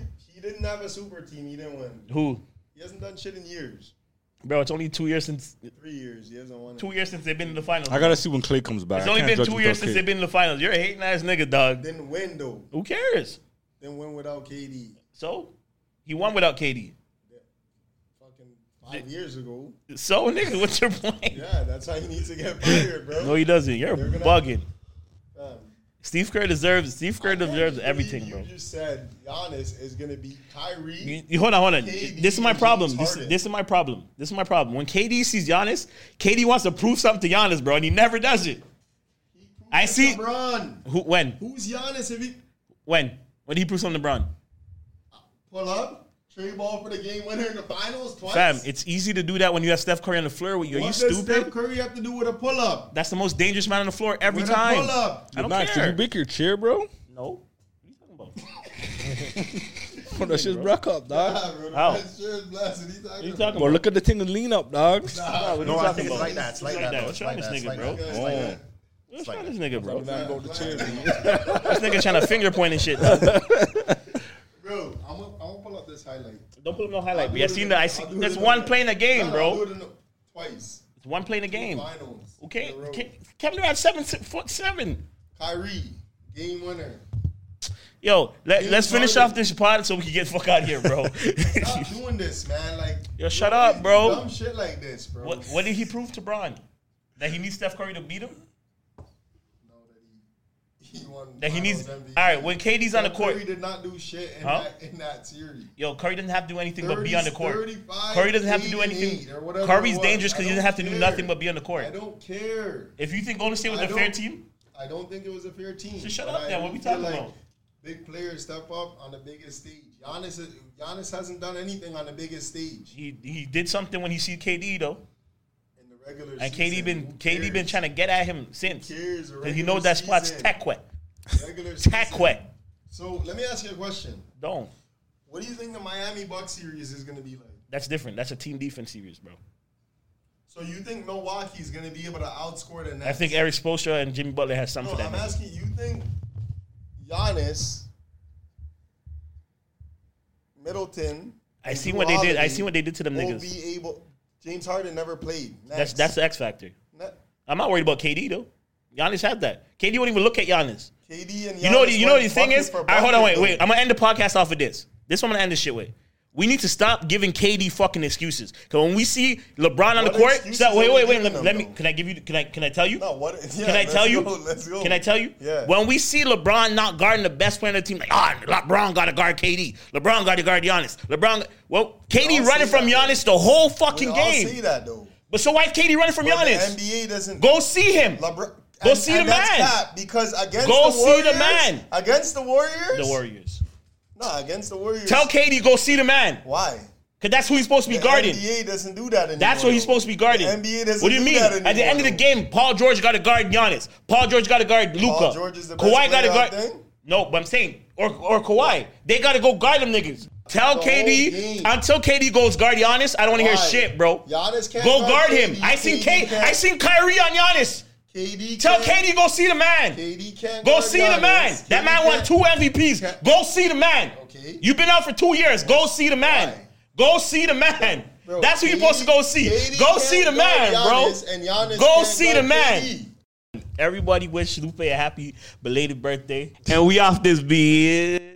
Did, he didn't have a super team. He didn't win. Who? He hasn't done shit in years. Bro, it's only two years since Three years. He hasn't won. it. two years since they've been in the finals. I gotta see when Klay comes back. It's only been two years since Klay. they've been in the finals. You're a hating ass nigga, dog. Didn't win though. Who cares? Didn't win without KD. So he won without KD. Fucking five years ago. So nigga, what's your point? Yeah, that's how he needs to get fired, bro. No, he doesn't. You're They're gonna- bugging. Fam. Steve Kerr deserves. Steve Kerr deserves everything, you bro. You just said Giannis is gonna be Kyrie. You- you- hold on, hold on. KD This is my problem. This, this is my problem. This is my problem. When KD sees Giannis, KD wants to prove something to Giannis, bro, and he never does it. I see. LeBron. Who? When? Who's Giannis if he When? When did he prove something to LeBron? pull up, trade ball for the game winner in the finals twice? Fam, it's easy to do that when you have Steph Curry on the floor. Are you what does stupid? Steph Curry have to do with a pull up? That's the most dangerous man on the floor every With a time. pull up. I don't Max, care. did you break your chair, bro? no. What are you talking about? That shit's broke up, dog. Ah, bro, How? that shit is blasted. He's What you talking talking Bro, about? look at the thing and lean up, dog. What are No, I talking think it's about? like that. It's like that. though. What's It's wrong like with that. this It's nigga, like bro? that. That. What's wrong with this nigga, bro? Man, go to the chair, man. This nigga trying to finger point and shit. Bro, I'm gonna I'm gonna pull up this highlight. Don't pull him no highlight. But I I'll do it seen in the- I see. do it There's in one playing a game, Nah, I'll do bro. in Twice. It's one playing a game. Finals. Okay, in a row. Ke- Kevin Durant seven foot seven. Kyrie, game winner. Yo, let, let's finish off this pod so we can get the fuck out of here, bro. Stop doing this, man. Like, Yo, shut up, bro. Dumb shit like this, bro. what what did he prove to Bron? That he needs Steph Curry to beat him? That he, he won That he needs. MVP. right, when KD's on the court, Curry did not do shit in, Huh? that, in that series. yo, Curry doesn't have to do anything but be on the court. Curry doesn't have to do anything. Curry's dangerous because he doesn't have to don't do nothing but be on the court. I don't care. If you think Golden State was I a fair team, I don't think it was a fair team. Shut up then. What we talking about? Big players step up on the biggest stage. Giannis, is- Giannis hasn't done anything on the biggest stage he he did something when he see KD though, regular and. KD been KD been trying to get at him since. Cares? Because he knows that spot's wet. Regular So let me ask you a question. Don't. What do you think the Miami Bucks series is going to be like? That's different. That's a team defense series, bro. So you think Milwaukee's going to be able to outscore the Nets? I think Erik Spoelstra and Jimmy Butler has No, something for that. I'm man. asking you. Think Giannis, Middleton? I Drew what they did. I see what they did to them will niggas. be able. James Harden never played. That's Next. that's the X factor. Ne- I'm not worried about KD though. Giannis had that. KD won't even look at Giannis. KD and You know what? Giannis You know what the thing is. All right, hold on, wait, wait. I'm gonna end the podcast off of this. This one I'm gonna end this shit with. We need to stop giving KD fucking excuses. Cause when we see LeBron on the court, stop, wait, wait, wait. Let, them, let me. Can I give you? Can I? Can I tell you? No, what? Yeah, Can I tell you? go, let's go. Can I tell you? Yeah. When we see LeBron not guarding the best player on the team, like, ah, LeBron got to guard KD. LeBron got to guard Giannis. LeBron, well, KD running from that, Giannis the whole We fucking all game. see that though. But so why is KD running from But the NBA doesn't Go see him. LeBron, Go and- see and the that's man. because against Go the see the man. Against the Warriors. The Warriors. No, against the Warriors. Tell KD go see the man. why. Cause that's who he's supposed to be The guarding. NBA doesn't do that anymore. That's what he's supposed to be guarding. The NBA doesn't What do you mean? At the end of the game, Paul George got to guard Giannis. Paul George got to guard Luka. George is the best Kawhi got to guard. there? No, but I'm saying, or or Kawhi, they got to go guard them niggas. Tell The KD until KD goes guard Giannis. I don't want to hear shit, bro. Giannis can't Go guard guard him. KD. I seen K. I seen Kyrie on Giannis. KD. Tell can't- KD go see the man. KD can't Go see the Giannis. man. That KD man won two MVPs. can't- Go see the man. Okay. You've been out for two years. Go see the man. Why? Go see the man. Bro, That's who you're supposed to go see. KD Go see the man, Giannis, bro. And Giannis Go see the man. KD. Everybody wish Lupe a happy belated birthday. And we off this beat.